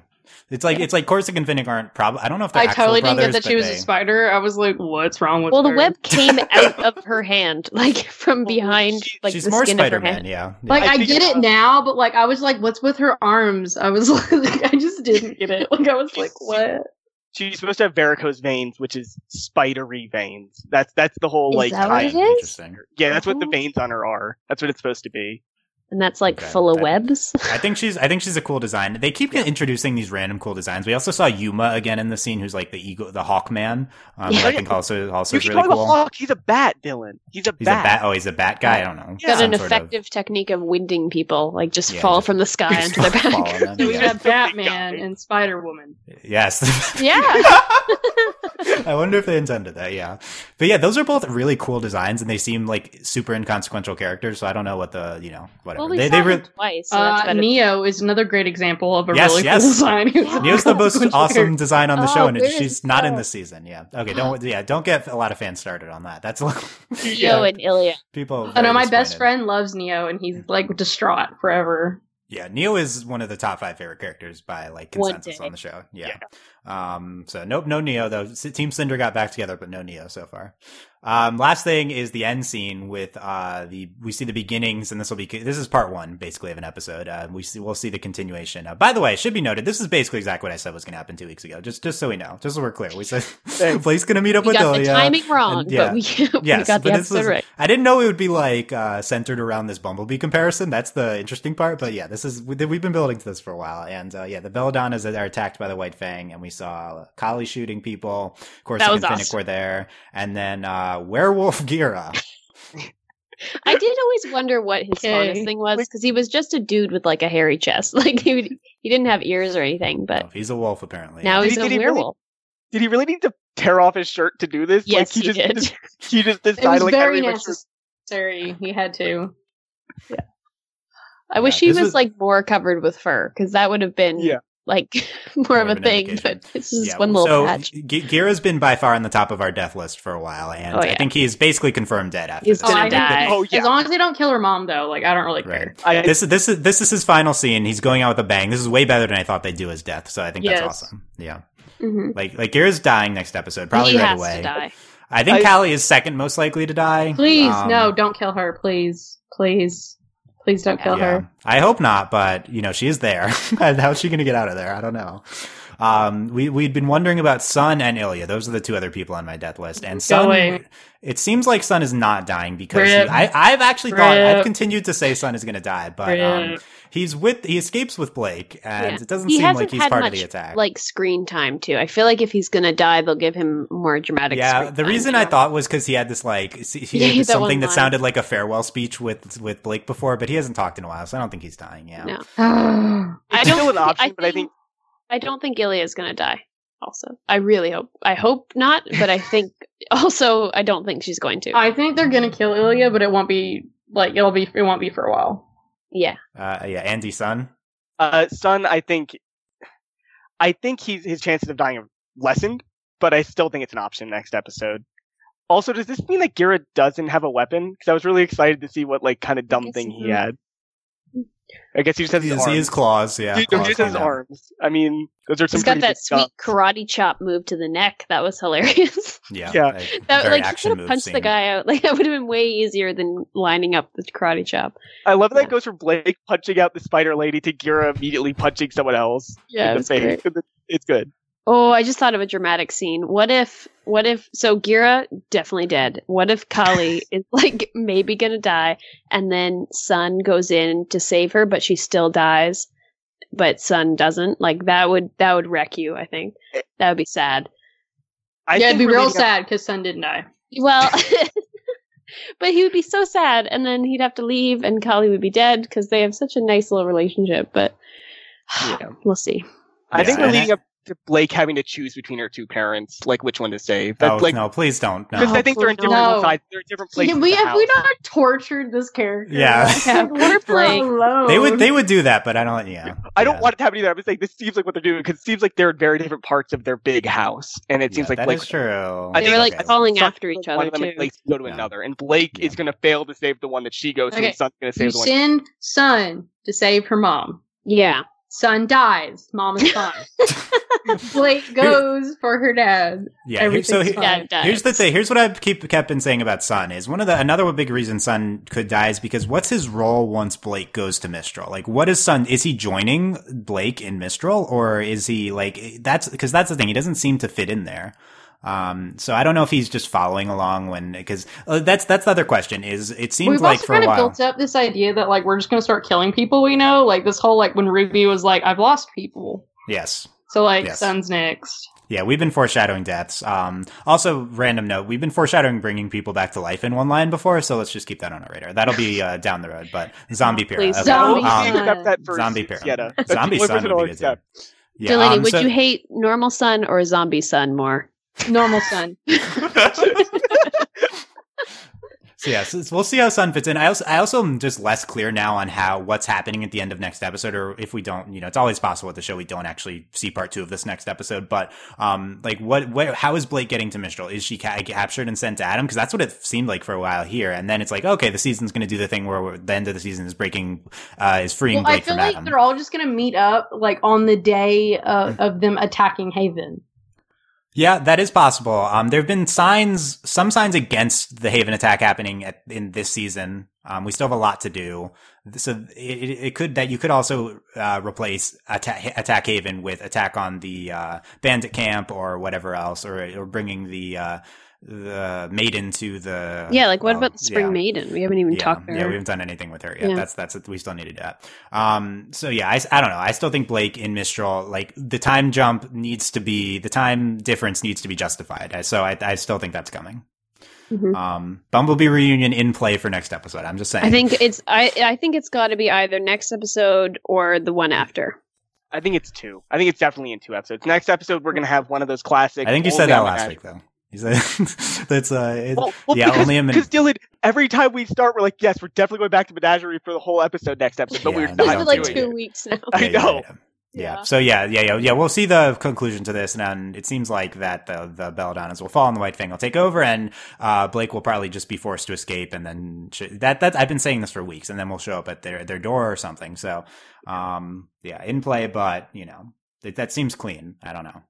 It's like it's like Corsac and Fennec aren't probably. I don't know if they're I actual totally didn't get that she was they- a spider. I was like, what's wrong with Well, the her? web came out of her hand, like from behind, she- like She's the more skin of her Spider-Man, hand. yeah. Like I I, get it now, but like I was like, what's with her arms? I was like, I just didn't get it. Like I was like, what? She's supposed to have varicose veins, which is spidery veins. That's that's the whole Is like that what tie- it is? Interesting. Yeah, that's what the Oh. veins on her are. That's what it's supposed to be. And that's like Okay, full of that- webs. I think she's. I think she's a cool design. They keep introducing these random cool designs. We also saw Yuma again in the scene, who's like the eagle, the Hawkman. Um, who I think also also you is really cool. hawk. He's a bat, Dylan. He's a He's bat. a bat. Oh, he's a bat guy. I don't know. Yeah. Got an Some sort of- effective technique of winding people, like just Yeah, fall just- from the sky just onto their back. on them, So we yeah. got Batman and Spider Woman. Yes. Yeah. I wonder if they intended that. Yeah, but yeah, those are both really cool designs, and they seem like super inconsequential characters. So I don't know what the you know whatever well, we they saw they him re- twice. So Uh, better. Neo is another great example of a Yes, really yes. cool design. He was a Neo's the most awesome design on the Oh, show, and where she's is not in Neo? this season. Yeah. Okay. Don't. Yeah. Don't get a lot of fans started on that. That's Neo and Ilia. people. I know very my best friend loves Neo, and he's like distraught forever. Yeah, Neo is one of the top five favorite characters by like consensus on the show. Yeah. Um. So nope, no Neo though. Team Cinder got back together, but no Neo so far. Um. Last thing is the end scene with uh the we see the beginnings, and this will be this is part one basically of an episode. Uh, we see we'll see the continuation. Uh, by the way, it should be noted this is basically exactly what I said was going to happen two weeks ago. Just just so we know, just so we're clear. We said Blake's going to meet up We with got the timing wrong, and- yeah. but we, we Yes, got the but this episode was, right. I didn't know it would be like uh, centered around this Bumblebee comparison. That's the interesting part. But yeah, this is we- we've been building to this for a while, and uh, yeah, the Belladonnas are attacked by the White Fang, and we saw Kali shooting people. Of course, That and was awesome. were there, and then uh, Werewolf Ghira. I did always wonder what his Okay. bonus thing was because he was just a dude with like a hairy chest. Like he would, he didn't have ears or anything, but Oh, he's a wolf apparently. now Did he's he- a did he really- werewolf. Did he really need to tear off his shirt to do this? Yes, like, he did. just, He just decided. It decided was like very really wish necessary. He had to. Yeah. I wish he was was- like more covered with fur because that would have been Yeah. Like more, of of a thing. indication. But this is Yeah, one little so patch. G- Ghira's been by far on the top of our death list for a while, and Oh, I think he's basically confirmed dead after He's this. Oh, gonna I think die. Oh yeah. As long as they don't kill her mom, though, like I don't really care. Right. I, This is this is this is his final scene. He's going out with a bang. This is way better than I thought they'd do his death. So I think that's awesome. Yeah, Mhm. like like Ghira's dying next episode, probably he right has away. to die. I think I- Kali is second most likely to die. Please, Um, no, don't kill her. Please, please, please don't kill yeah. her. I hope not, but you know she is there. How's she going to get out of there? I don't know. Um, we we'd been wondering about Sun and Ilya. Those are the two other people on my death list. And Sun, away. it seems like Sun is not dying because he, I I've actually thought I've continued to say Sun is going to die, but um, he's with he escapes with Blake, and Yeah. it doesn't He seem like he's part much of the attack. like screen time too. I feel like if he's gonna die, they'll give him more dramatic. yeah, screen the reason you I know? thought was because he had this like he Yeah, had that something one that sounded like a farewell speech with with Blake before, but he hasn't talked in a while, so I don't think he's dying. Yeah, No. I I It's don't. still an thi- option, but I think I don't think Ilia is gonna die. Also, I really hope. I hope not, but I think also I don't think she's going to. I think they're gonna kill Ilia, but it won't be like it'll be it won't be for a while. yeah, uh, yeah, Andy Sun. uh, Sun. I think, I think he's his chances of dying have lessened, but I still think it's an option next episode. Also, does this mean that Ghira doesn't have a weapon? Because I was really excited to see what like kind of dumb thing he he had. I guess he just has He his has, arms. has claws. Yeah, Dude, no, he just has his coming arms. I mean, those are some he's got that sweet stuff. karate chop move to the neck. That was hilarious. Yeah, Yeah. a that very like he action could have move punched the guy out. Like that would have been way easier than lining up the karate chop. I love that Yeah. it goes from Blake punching out the spider lady to Ghira immediately punching someone else Yeah, in the face. great. It's good. Oh, I just thought of a dramatic scene. What if, what if, so Ghira definitely dead. What if Kali is like maybe gonna die and then Sun goes in to save her, but she still dies, but Sun doesn't? Like that would, that would wreck you, I think. That would be sad. I yeah, it'd be real sad because Sun didn't die. Well, but he would be so sad and then he'd have to leave and Kali would be dead because they have such a nice little relationship, but Yeah. we'll see. I Yeah, think we're leading up to Blake having to choose between her two parents, like which one to save. Oh like no, please don't. No. because I think they're in No. different sides. They're in different places. we in the have we house. not tortured this character. Yeah. Like, Poor Blake. alone. They would they would do that, but I don't. Yeah, I don't yeah. want it to happen either. I'm just saying this seems like what they're doing because it seems like they're in very different parts of their big house, and it seems Yeah, like that Blake is true. I They think- were like Okay. falling Sun's after each one other of them, too. and Blake's go to Yeah. another, and Blake Yeah. is going to fail to save the one that she goes to, Okay. and Sun's going to You save the one. send Sun to save her mom. Yeah. Sun dies. Mama's fine. Blake goes for her dad. Yeah. here- So Everything's he- fine. Yeah, here's the thing. Here's what I've keep kept been saying about Sun is one of the another big reason Sun could die is because what's his role once Blake goes to Mistral? Like, what is Sun? Is he joining Blake in Mistral, or is he like that's because that's the thing. He doesn't seem to fit in there. Um, so I don't know if he's just following along when because uh, that's that's the other question. Is it seems We've like also for a kind of built up this idea that like we're just gonna start killing people we know. Like this whole like when Ruby was like, I've lost people. Yes. So like Yes. Sun's next. Yeah, we've been foreshadowing deaths. Um, also, random note, we've been foreshadowing bringing people back to life in one line before, so let's just keep that on our radar. That'll be uh, down the road, but zombie Pyrrha. Okay. Zombie I'll Um, Sun. accept that for Zombie Pyrrha. Zombie Sun would be good yeah, Delaney, um, would so- you hate normal sun or zombie sun more? Normal Sun. So yeah, so we'll see how Sun fits in. I also, I also am just less clear now on how what's happening at the end of next episode, or if we don't, you know, it's always possible with the show we don't actually see part two of this next episode. But um, like, what, what, how is Blake getting to Mistral? Is she ca- captured and sent to Adam? Because that's what it seemed like for a while here, and then it's like, okay, the season's going to do the thing where the end of the season is breaking, uh, is freeing well, I Blake feel from like Adam. they're all just gonna meet up like on the day of, of them attacking Haven. Yeah, that is possible. Um, there have been signs, some signs against the Haven attack happening at, in this season. Um, we still have a lot to do. So it, it could that you could also uh, replace attack, attack Haven with attack on the uh, bandit camp or whatever else, or or bringing the uh, the maiden to the Yeah, like what well, about the Spring yeah. Maiden? We haven't even yeah, talked to yeah, her. we haven't done anything with her yet. Yeah. That's that's we still need to do that. Um, so yeah, I, I don't know. I still think Blake in Mistral, like the time jump needs to be the time difference needs to be justified. So I, I still think that's coming. Mhm. Um, Bumblebee reunion in play for next episode. I'm just saying. I think it's I I think it's got to be either next episode or the one after. I think it's two. I think it's definitely in two episodes. Next episode, we're gonna have one of those classic. I think you said that last an week though. You like, that's uh, it, Well, well, yeah, because, only a minute. Because Dylan, every time we start, we're like, yes, we're definitely going back to Menagerie for the whole episode next episode, but Yeah, we're no, It's not don't been like doing two it. weeks now. I Yeah, yeah, know. yeah. Yeah. So yeah, yeah, yeah, yeah. We'll see the conclusion to this, and then it seems like that the the Belladonnas will fall, and the White Fang will take over, and uh, Blake will probably just be forced to escape, and then sh- that that I've been saying this for weeks, and then we'll show up at their their door or something. So, um, yeah, in play, but you know, that, that seems clean. I don't know.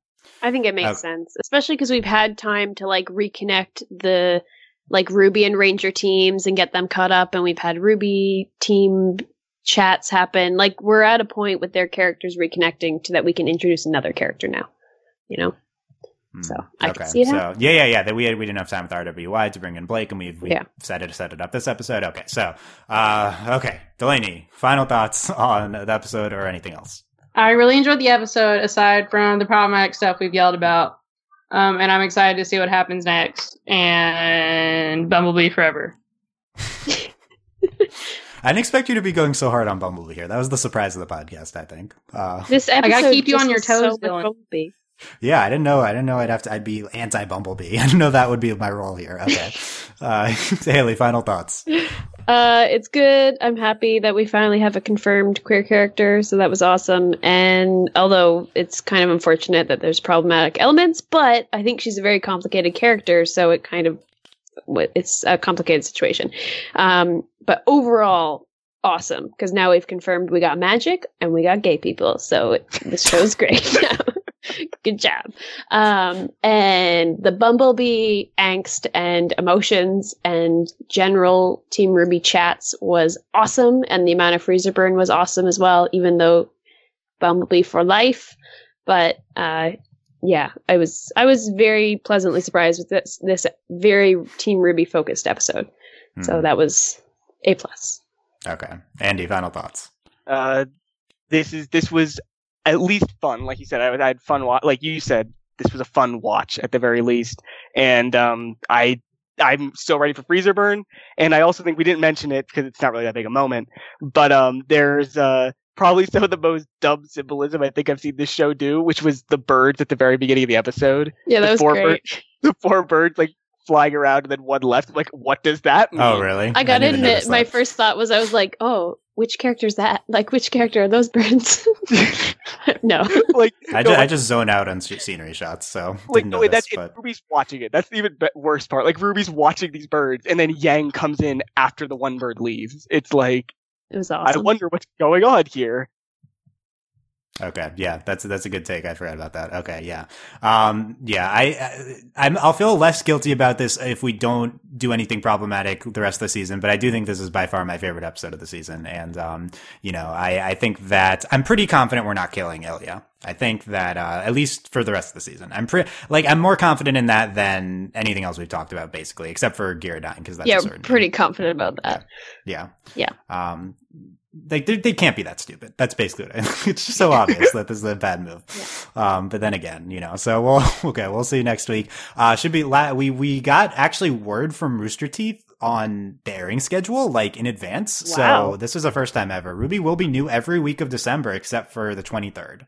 I think it makes Okay. sense, especially because we've had time to like reconnect the like RWBY and Ranger teams and get them caught up, and we've had RWBY team chats happen. Like we're at a point with their characters reconnecting to that we can introduce another character now. You know, Hmm. So, I can see it So yeah, yeah, yeah. That we had we didn't have time with RWY to bring in Blake, and we've we Yeah. set it set it up this episode. Okay, so uh, okay, Delaney, final thoughts on the episode or anything else? I really enjoyed the episode, aside from the problematic stuff we've yelled about. Um, and I'm excited to see what happens next. And Bumblebee forever. I didn't expect you to be going so hard on Bumblebee here. That was the surprise of the podcast, I think. Uh, this episode gotta keep you on your was so toes. Bumblebee. Yeah, I didn't know. I didn't know I'd have to. I'd be anti Bumblebee. I didn't know that would be my role here. Okay, uh, Haley, final thoughts. Uh, it's good. I'm happy that we finally have a confirmed queer character, so that was awesome. And although it's kind of unfortunate that there's problematic elements, but I think she's a very complicated character, so it kind of it's a complicated situation. Um, but overall, awesome because now we've confirmed we got magic and we got gay people, so it, this show's great. Good job. Um, and the Bumblebee angst and emotions and general Team RWBY chats was awesome, and the amount of freezer burn was awesome as well, even though Bumblebee for life. But uh, yeah, I was I was very pleasantly surprised with this this very Team RWBY focused episode. So Hmm. that was a plus. okay, Andy, final thoughts. Uh, this is this was at least fun. Like you said, I, I had fun. Wa- like you said, this was a fun watch at the very least. And um, I I'm still ready for freezer burn. And I also think we didn't mention it because it's not really that big a moment. But um, there's uh probably some of the most dumb symbolism I think I've seen this show do, which was the birds at the very beginning of the episode. Yeah, The that was four great. birds- The four birds like flying around and then one left. Like, what does that mean? Oh, really? I gotta didn't admit, my first thought was I was like, oh, which character's that? Like, which character are those birds? no. like I, no, ju- I just zone out on scenery shots, so like didn't no, wait, notice. that's but it. Ruby's watching it. That's the even be- worst part. Like Ruby's watching these birds, and then Yang comes in after the one bird leaves. It's like It was awesome. I wonder what's going on here. Okay, yeah, that's that's a good take. I forgot about that. Okay, yeah, um, yeah. I, I I'm, I'll feel less guilty about this if we don't do anything problematic the rest of the season. But I do think this is by far my favorite episode of the season, and um, you know, I I think that I'm pretty confident we're not killing Ilia. I think that uh, at least for the rest of the season, I'm pretty like I'm more confident in that than anything else we've talked about, basically, except for Ghira dying because that's yeah, pretty confident about that. yeah. Yeah. Um, they, they, they can't be that stupid. That's basically what I, it's just so obvious that this is a bad move. Um, but then again, you know, so we'll, okay, we'll see you next week. Uh, should be, la- we, we got actually word from Rooster Teeth on the airing schedule, like in advance. Wow. So this is the first time ever. RWBY will be new every week of December except for the 23rd.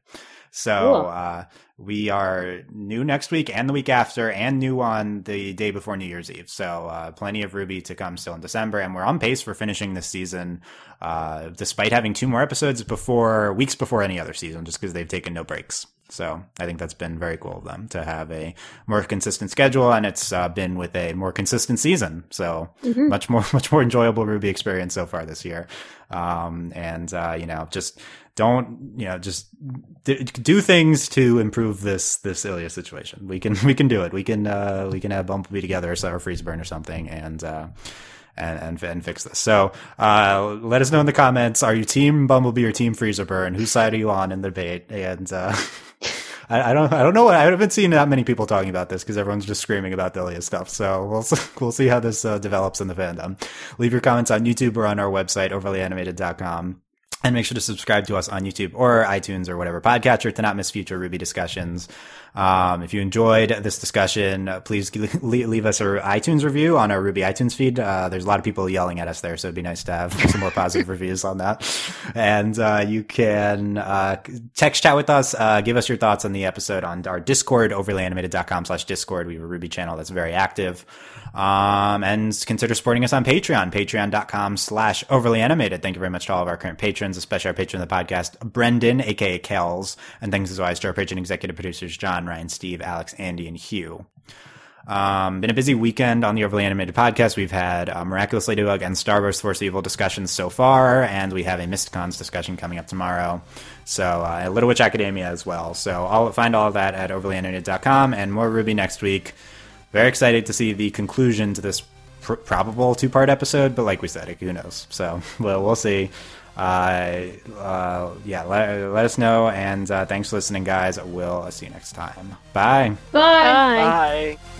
So, Cool. uh, we are new next week and the week after and new on the day before New Year's Eve. So, uh, plenty of RWBY to come still in December. And we're on pace for finishing this season, uh, despite having two more episodes before weeks before any other season, just because they've taken no breaks. So I think that's been very cool of them to have a more consistent schedule, and it's uh, been with a more consistent season. So Mhm. much more, much more enjoyable RWBY experience so far this year. Um, and uh, you know, just don't you know, just do things to improve this this Ilia situation. We can we can do it. We can uh, we can have Bumblebee together, or freeze burn or something, and. Uh, and, and and fix this. So uh, let us know in the comments: Are you Team Bumblebee or Team Freezer Burn? Whose side are you on in the debate? And uh, I, don't I don't know. I haven't seen that many people talking about this because everyone's just screaming about Delia stuff. So we'll we'll see how this uh, develops in the fandom. Leave your comments on YouTube or on our website overlyanimated.com. And make sure to subscribe to us on YouTube or iTunes or whatever podcatcher to not miss future RWBY discussions. Um, if you enjoyed this discussion, uh, please leave us a iTunes review on our RWBY iTunes feed. Uh, there's a lot of people yelling at us there, so it'd be nice to have some more positive reviews on that. And uh, you can uh, text chat with us, uh, give us your thoughts on the episode on our Discord, overlyanimated.com slash Discord. We have a RWBY channel that's very active. Um, and consider supporting us on Patreon, patreon.com slash overly animated. Thank you very much to all of our current patrons, especially our patron of the podcast, Brendan, aka Kells. And thanks as always to our patron executive producers, John, Ryan, Steve, Alex, Andy, and Hugh. Um, been a busy weekend on the Overly Animated podcast. We've had uh, Miraculous Ladybug and Star Wars Force Evil discussions so far, and we have a Mysticons discussion coming up tomorrow. So, uh, Little Witch Academia as well. So, I'll find all of that at overlyanimated.com and more RWBY next week. Very excited to see the conclusion to this pr- probable two part episode, but like we said, who knows? So, well, we'll see. Uh, uh, yeah, let, let us know, and uh, thanks for listening, guys. We'll see you next time. Bye. Bye. Bye. Bye.